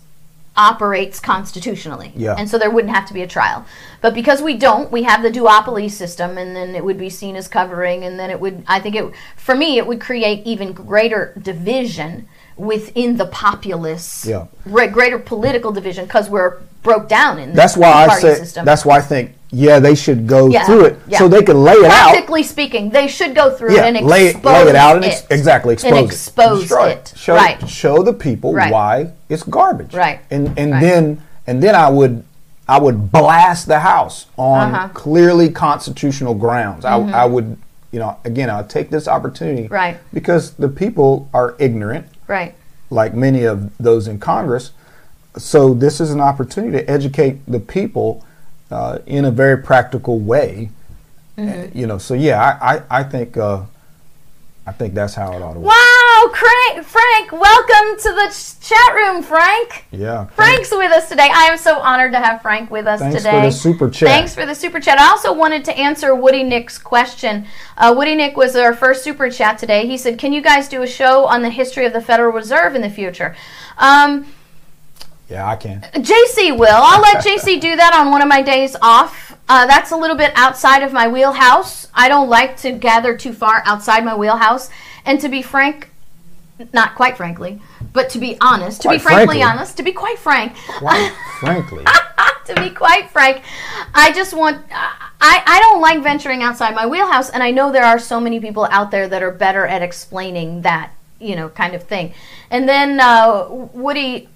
operates constitutionally. Yeah. And so there wouldn't have to be a trial. But because we don't, we have the duopoly system, and then it would be seen as covering, and then it would, I think it, for me, it would create even greater division within the populace, Yeah. re- greater political division, because we're broke down in That's why I say. system. That's why I think. Yeah, they should go Yeah, through it yeah. so they can lay it out. Practically speaking, they should go through Yeah, it and lay, expose lay it out and it. exactly expose and it. expose Destroy it. Show, right. show the people Right. why it's garbage. Right. And and Right. then and then I would I would blast the house on Uh-huh. clearly constitutional grounds. I, I would you know again I'll take this opportunity Mm-hmm. Right. because the people are ignorant Right. like many of those in Congress. So this is an opportunity to educate the people uh, in a very practical way. Mm-hmm. You know, so yeah, I I, I think uh, I think that's how it ought to work. Wow, Crank, Frank, welcome to the ch- chat room, Frank. Yeah, Frank's with us today. I am so honored to have Frank with us Thanks for today. the super chat. Thanks for the super chat. I also wanted to answer Woody Nick's question. Uh, Woody Nick was our first super chat today. He said, "Can you guys do a show on the history of the Federal Reserve in the future?" Um, Yeah, I can. JC will. I'll let JC do that on one of my days off. Uh, that's a little bit outside of my wheelhouse. I don't like to gather too far outside my wheelhouse. And to be frank, not quite frankly, but to be honest, to be frankly frankly. honest, to be quite frank, Quite frankly, to be quite frank, I just want. I, I don't like venturing outside my wheelhouse, and I know there are so many people out there that are better at explaining that, you know, kind of thing. And then uh, Woody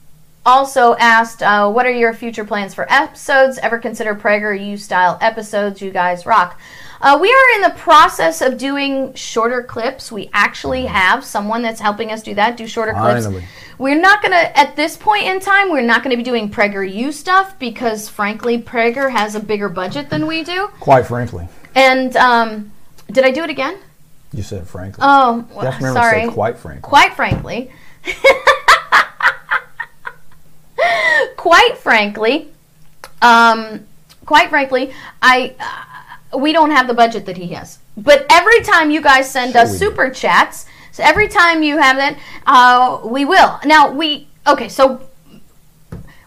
also asked, uh, "What are your future plans for episodes? Ever consider Prager U style episodes? You guys rock." Uh, we are in the process of doing shorter clips. We actually have someone that's helping us do that, do shorter clips. Finally. We're not going to, at this point in time, we're not going to be doing Prager U stuff because, frankly, Prager has a bigger budget than we do. quite frankly, And um, did I do it again? you said frankly. Oh, you have to remember sorry. quite frankly. Quite frankly, quite frankly, um, quite frankly, I uh, we don't have the budget that he has. But every time you guys send Sure us we do. super chats, so every time you have that, uh, we will. Now we okay, so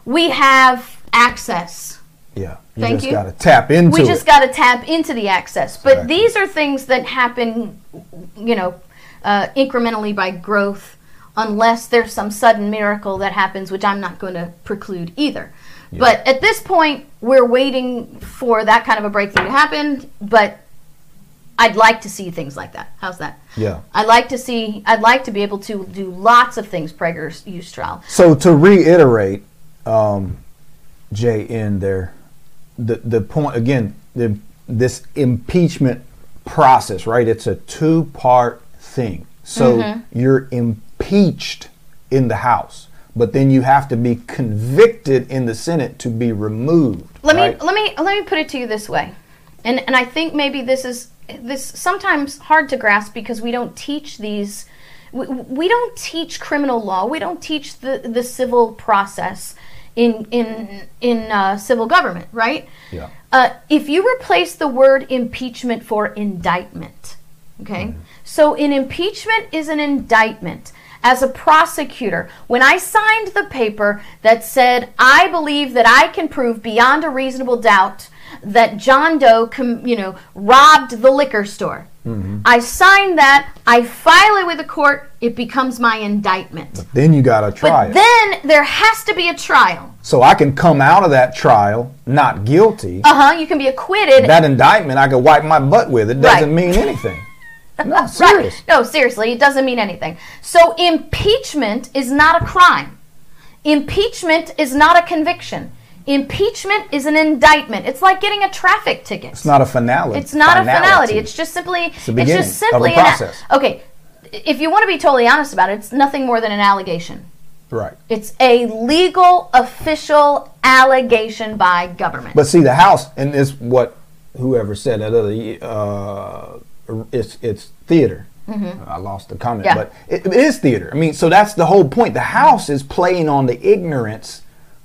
we have access. yeah, you Thank just you. got to tap into we just got to tap into the access. But Exactly. these are things that happen, you know, uh, incrementally by growth, unless there's some sudden miracle that happens, which I'm not going to preclude either. But at this point, we're waiting for that kind of a breakthrough to happen. But I'd like to see things like that. How's that? yeah. I'd like to see. I'd like to be able to do lots of things. Prager's use trial. So to reiterate, um, Jay, in there, the the point again, the this impeachment process, right? It's a two part thing. So Mm-hmm. you're impeached in the House, but then you have to be convicted in the Senate to be removed. Let right? me let me let me put it to you this way, and and I think maybe this is this sometimes hard to grasp because we don't teach these. We, we don't teach criminal law. We don't teach the the civil process in in in uh, civil government, right? Yeah. Uh, if you replace the word impeachment for indictment, okay? So an impeachment is an indictment. As a prosecutor, when I signed the paper that said, I believe that I can prove beyond a reasonable doubt that John Doe, com- you know, robbed the liquor store. I sign that, I file it with the court, it becomes my indictment. Then you got to try But it. then there has to be a trial. so I can come out of that trial not guilty. Uh huh. You can be acquitted. that indictment I could wipe my butt with. It doesn't Right. mean anything. No, serious. Right. No, seriously, it doesn't mean anything. So impeachment is not a crime. Impeachment is not a conviction. Impeachment is an indictment. It's like getting a traffic ticket. It's not a finality. It's not a finality. It's just simply. the It's, beginning just simply of a an a- process. okay. If you want to be totally honest about it, it's nothing more than an allegation. right. It's a legal, official allegation by government. But see, the House, and this what whoever said that other, uh, it's it's theater. I lost the comment, Mm-hmm. Yeah. but it, it is theater. I mean, so that's the whole point. The House is playing on the ignorance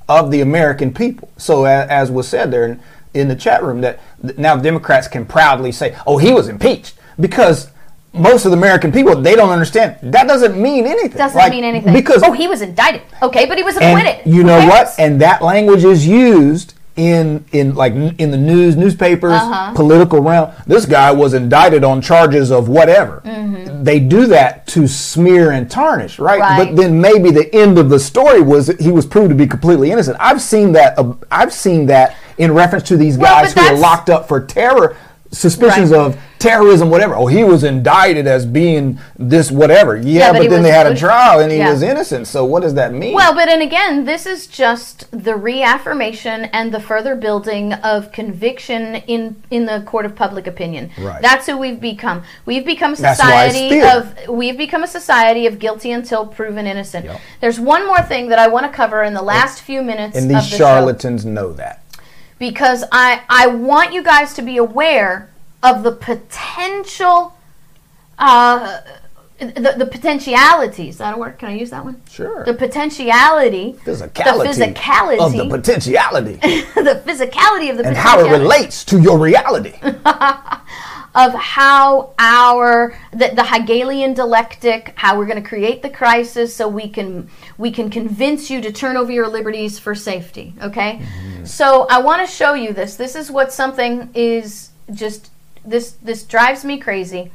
of the American people. So as, as was said there in, in the chat room, that th- now Democrats can proudly say, "Oh, he was impeached," because most of the American people they don't understand. That doesn't mean anything. Doesn't Like, mean anything. because oh, he was indicted. Okay, but he was acquitted. you know what? And that language is used in in like in the news, newspapers, Uh-huh. political realm. This guy was indicted on charges of whatever. They do that to smear and tarnish, right? Mm-hmm. Right. But then maybe the end of the story was that he was proved to be completely innocent. I've seen that. Uh, I've seen that in reference to these guys but who are locked up for terror. Suspicions Right. of terrorism, whatever. Oh, he was indicted as being this, whatever. Yeah, but but, then they had a trial and he yeah. was innocent. So what does that mean? Well, but and again, this is just the reaffirmation and the further building of conviction in in the court of public opinion. Right. That's who we've become. We've become a That's why it's society of we've become a society of guilty until proven innocent. Yep. There's one more thing that I want to cover in the last few minutes and of these the show charlatans know that. because I I want you guys to be aware of the potential uh the, the potentialities. Is that a word? Can I use that one? Sure. The potentiality, physicality, the physicality of the potentiality the physicality of the and how it relates to your reality. of how our the, the Hegelian dialectic, how we're going to create the crisis so we can we can convince you to turn over your liberties for safety. Okay, Mm-hmm. so I want to show you this. This is what something is just this this drives me crazy.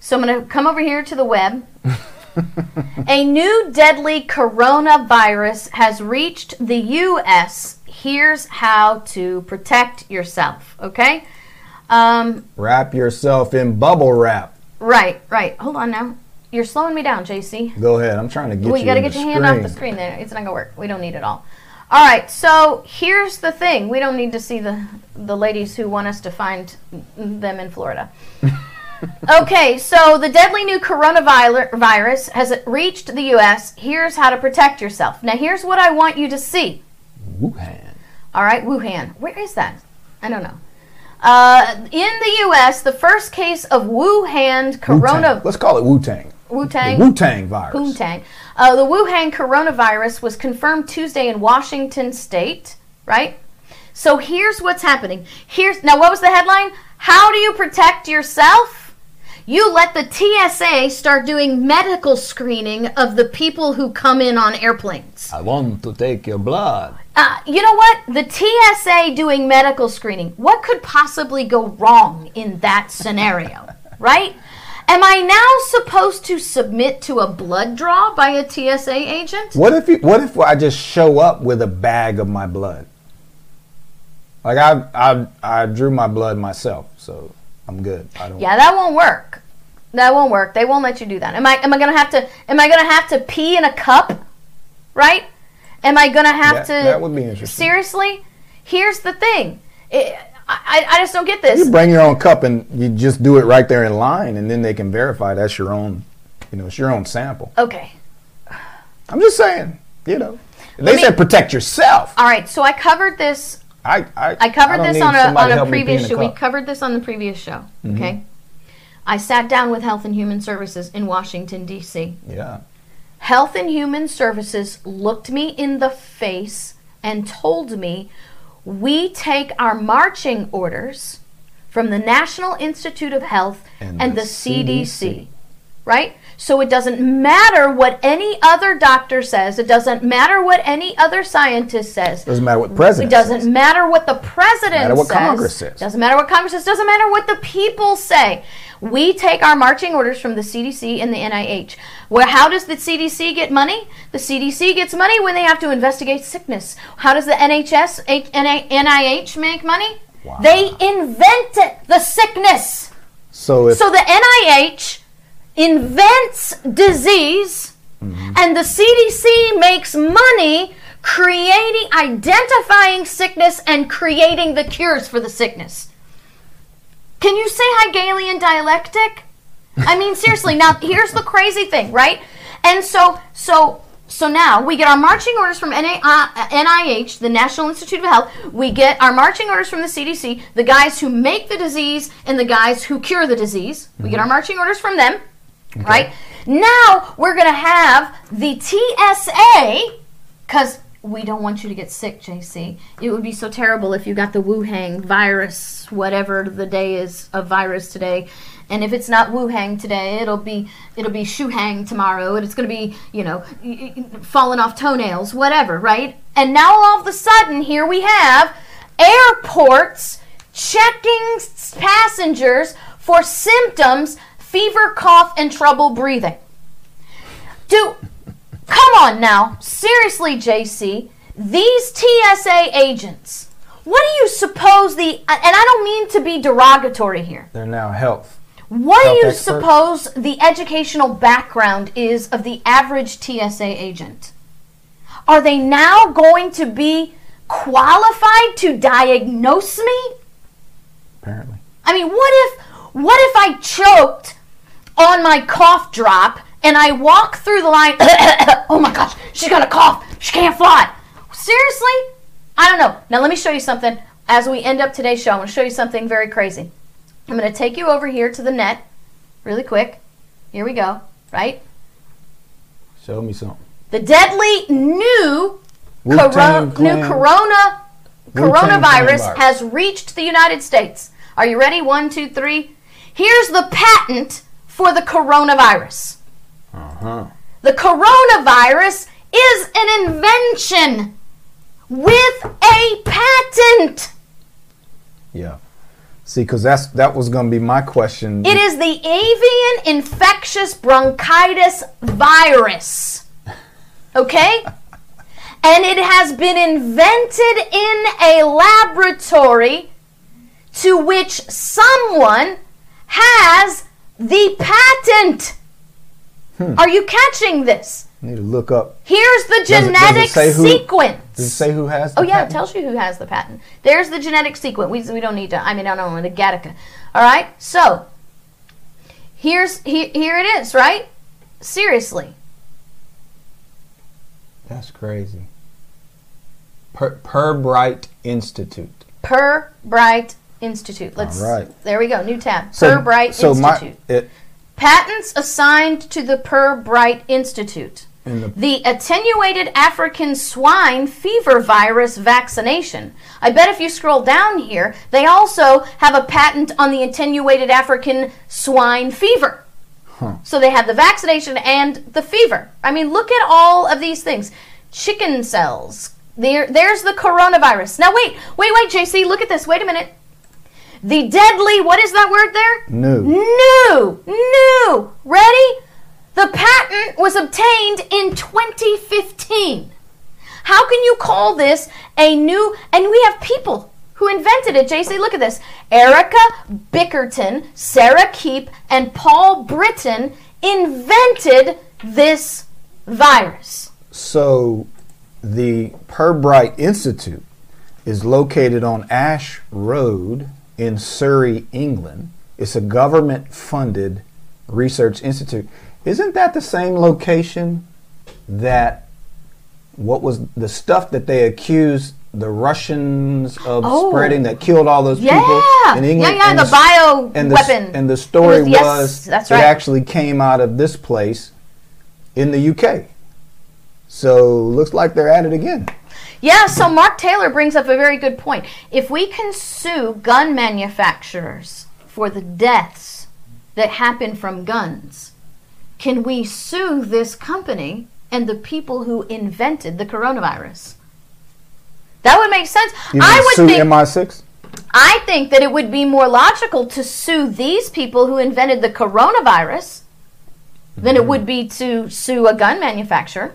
So I'm going to come over here to the web. A new deadly coronavirus has reached the U.S. Here's how to protect yourself. Okay. Um, Wrap yourself in bubble wrap. right, right. Hold on now. You're slowing me down, JC. Go ahead. I'm trying to get Well, you. you got to get your hand off the screen. screen there. It's not going to work. We don't need it all. All right, so here's the thing. We don't need to see the, the ladies who want us to find them in Florida. okay, so the deadly new coronavirus has reached the U.S. Here's how to protect yourself. Now, here's what I want you to see. Wuhan. All right, Wuhan. Where is that? I don't know. Uh, in the U.S., the first case of Wuhan Wu-Tang. Let's call it Wu Tang. Wu Tang. Wu Tang virus. Wuhan. Uh, the Wuhan coronavirus was confirmed Tuesday in Washington State, right? So here's what's happening. Here's now what was the headline? How do you protect yourself? You let the TSA start doing medical screening of the people who come in on airplanes. I want to take your blood. Uh, you know what? The TSA doing medical screening. What could possibly go wrong in that scenario, right? Am I now supposed to submit to a blood draw by a TSA agent? What if you, What if I just show up with a bag of my blood? Like I I I drew my blood myself, so I'm good. I don't. Yeah, that won't work. That won't work. They won't let you do that. Am I am I gonna have to am I gonna have to pee in a cup? Right? Am I gonna have That- to that would be interesting. Seriously? Here's the thing. It, I, I just don't get this. You bring your own cup and you just do it right there in line, and then they can verify that's your own. You know, it's your own sample. Okay. I'm just saying. You know, they said protect yourself. All right, so I covered this I I, I covered don't this on a on a help me pee previous show. We. Mm-hmm. covered this on the previous show. Okay. I sat down with Health and Human Services in Washington D.C. Yeah. Health and Human Services looked me in the face and told me we take our marching orders from the National Institute of Health and, And the, the CDC. CDC. Right? So it doesn't matter what any other doctor says, it doesn't matter what any other scientist says. It doesn't matter what the president. It doesn't says. matter what the president Doesn't Matter what says. Congress says. Doesn't matter what Congress says. Doesn't matter what the people say. We take our marching orders from the CDC and the NIH. Where how does the CDC get money? The CDC gets money when they have to investigate sickness. How does the NHS NIH make money? Wow. They invented the sickness. So if So the NIH invents disease and the CDC makes money creating identifying sickness and creating the cures for the sickness. Can you say Hegelian dialectic? I mean seriously, now here's the crazy thing, right? And so so so now we get our marching orders from uh, NIH, the National Institute of Health. We get our marching orders from the CDC, the guys who make the disease and the guys who cure the disease. We get our marching orders from them, right? Now we're going to have the TSA, because we don't want you to get sick, JC. It would be so terrible if you got the Wuhan virus, whatever the day is of virus today. And if it's not Wuhan today, it'll be it'll be Shuhang tomorrow, and it's going to be you know falling off toenails, whatever, right? And now all of a sudden, here we have airports checking passengers for symptoms, fever, cough, and trouble breathing. Do come on now, seriously, JC. These TSA agents. What do you suppose the? And I don't mean to be derogatory here. They're now health. What do you experts? suppose the educational background is of the average TSA agent? Are they now going to be qualified to diagnose me? Apparently. I mean, what if what if I choked on my cough drop and I walk through the line? oh my gosh, she's got a cough. She can't fly. Seriously? I don't know. Now let me show you something. As we end up today's show, I'm going to show you something very crazy. I'm going to take you over here to the net, really quick. Here we go. Right? Show me something. The deadly new Coro- new corona coronavirus has reached the United States. Are you ready? One, two, three. Here's the patent for the coronavirus. Uh-huh. The coronavirus is an invention with a patent. Yeah. See, because that's that was going to be my question. It is the avian infectious bronchitis virus. Okay? And it has been invented in a laboratory to which someone has the patent. Hmm. Are you catching this? I need to look up. Here's the it- does it genetic say who- sequence. Does it say who has? The Oh yeah, it tells you who has the patent. There's the genetic sequence. We, we don't need to. I mean, I don't know the Gattaca. All right. So here's he, here it is. Right. Seriously. That's crazy. Per, Pirbright Institute. Per Bright Institute. Let's. All right. There we go. New tab. So, Pirbright so Institute. my it Patents assigned to the Pirbright Institute. the The attenuated African swine fever virus vaccination. I bet if you scroll down here, they also have a patent on the attenuated African swine fever. Huh. So they have the vaccination and the fever. I mean, look at all of these things. Chicken cells. There, there's the coronavirus. Now wait, wait, wait, JC, look at this. Wait a minute. The deadly, what is that word there? new. New, new. Ready? The patent was obtained in 2015. How can you call this a new? And we have people who invented it. JC, look at this. Erica Bickerton, Sarah Keep, and Paul Britton invented this virus. So, the Pirbright Institute is located on Ash Road in Surrey, England. It's a government funded research institute. Isn't that the same location that what was the stuff that they accused the Russians of Oh. spreading that killed all those Yeah, people in England? yeah, yeah. And The s- bio and the, weapon. And the story It was- yes, was that's it actually came out of this place in the UK. So looks like they're at it again. Yeah, so Mark Taylor brings up a very good point. If we can sue gun manufacturers for the deaths that happen from guns, can we sue this company and the people who invented the coronavirus? That would make sense. You I would sue think MI6. I think that it would be more logical to sue these people who invented the coronavirus than it mm-hmm. would be to sue a gun manufacturer.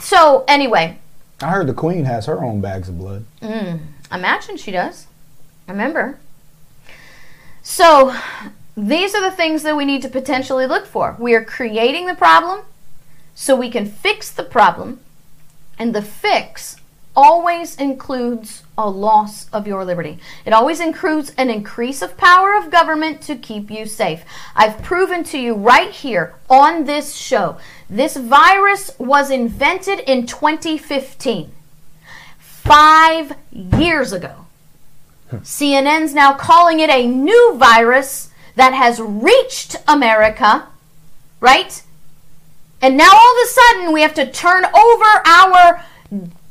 So, anyway, I heard the Queen has her own bags of blood. Mm, imagine she does. Remember. So, these are the things that we need to potentially look for. We are creating the problem so we can fix the problem, and the fix always includes a loss of your liberty. It always includes an increase of power of government to keep you safe. I've proven to you right here on this show this virus was invented in 2015 five years ago. CNN's now calling it a new virus that has reached America, right? And now all of a sudden we have to turn over our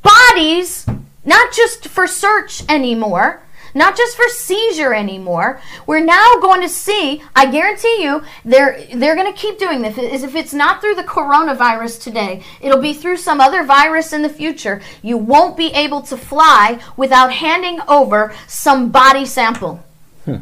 bodies, not just for search anymore, not just for seizure anymore. We're now going to see, I guarantee you, they're they're going to keep doing this. If it's not through the coronavirus today, it'll be through some other virus in the future. You won't be able to fly without handing over some body sample. Hmm.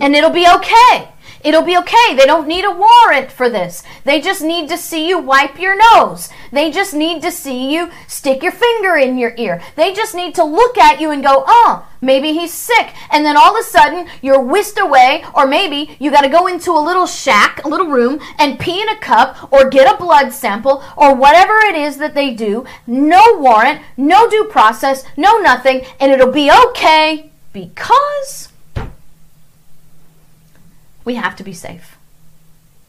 And it'll be okay. It'll be okay. They don't need a warrant for this. They just need to see you wipe your nose. They just need to see you stick your finger in your ear. They just need to look at you and go, oh, maybe he's sick. And then all of a sudden, you're whisked away, or maybe you got to go into a little shack, a little room, and pee in a cup, or get a blood sample, or whatever it is that they do. No warrant, no due process, no nothing, and it'll be okay because we have to be safe.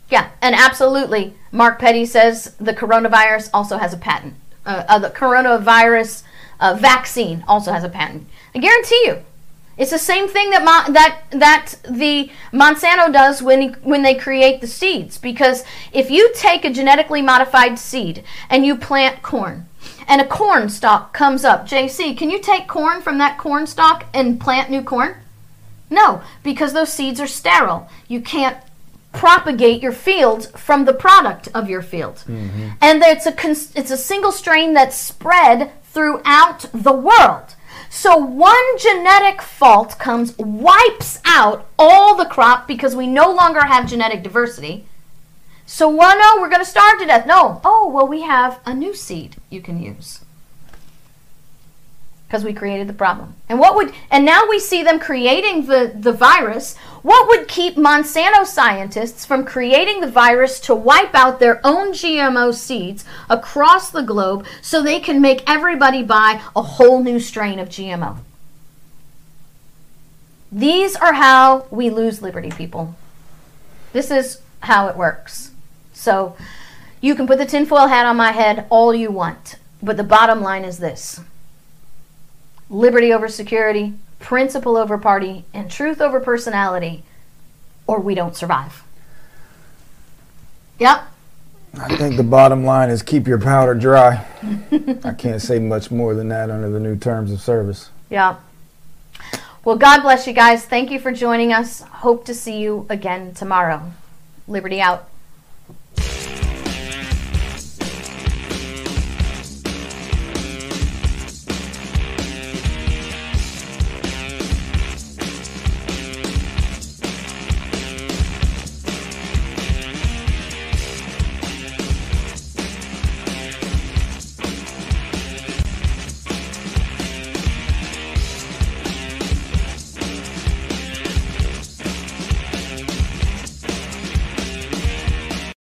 Yeah, and absolutely. Mark Petty says the coronavirus also has a patent. Uh, uh, the coronavirus uh, vaccine also has a patent. I guarantee you, it's the same thing that Mo- that that the Monsanto does when he, when they create the seeds. Because if you take a genetically modified seed and you plant corn, and a corn stalk comes up, JC, can you take corn from that corn stalk and plant new corn? No, because those seeds are sterile. You can't propagate your field from the product of your field. Mm-hmm. And it's a cons- it's a single strain that's spread throughout the world. So one genetic fault comes wipes out all the crop because we no longer have genetic diversity. So well, no, we're going to starve to death. No. Oh, well we have a new seed you can use because we created the problem. And what would and now we see them creating the the virus. What would keep Monsanto scientists from creating the virus to wipe out their own GMO seeds across the globe so they can make everybody buy a whole new strain of GMO? These are how we lose liberty, people. This is how it works. So you can put the tinfoil hat on my head all you want, but the bottom line is this liberty over security, principle over party, and truth over personality, or we don't survive. Yep. I think the bottom line is keep your powder dry. I can't say much more than that under the new terms of service. Yeah. Well, God bless you guys. Thank you for joining us. Hope to see you again tomorrow. Liberty out.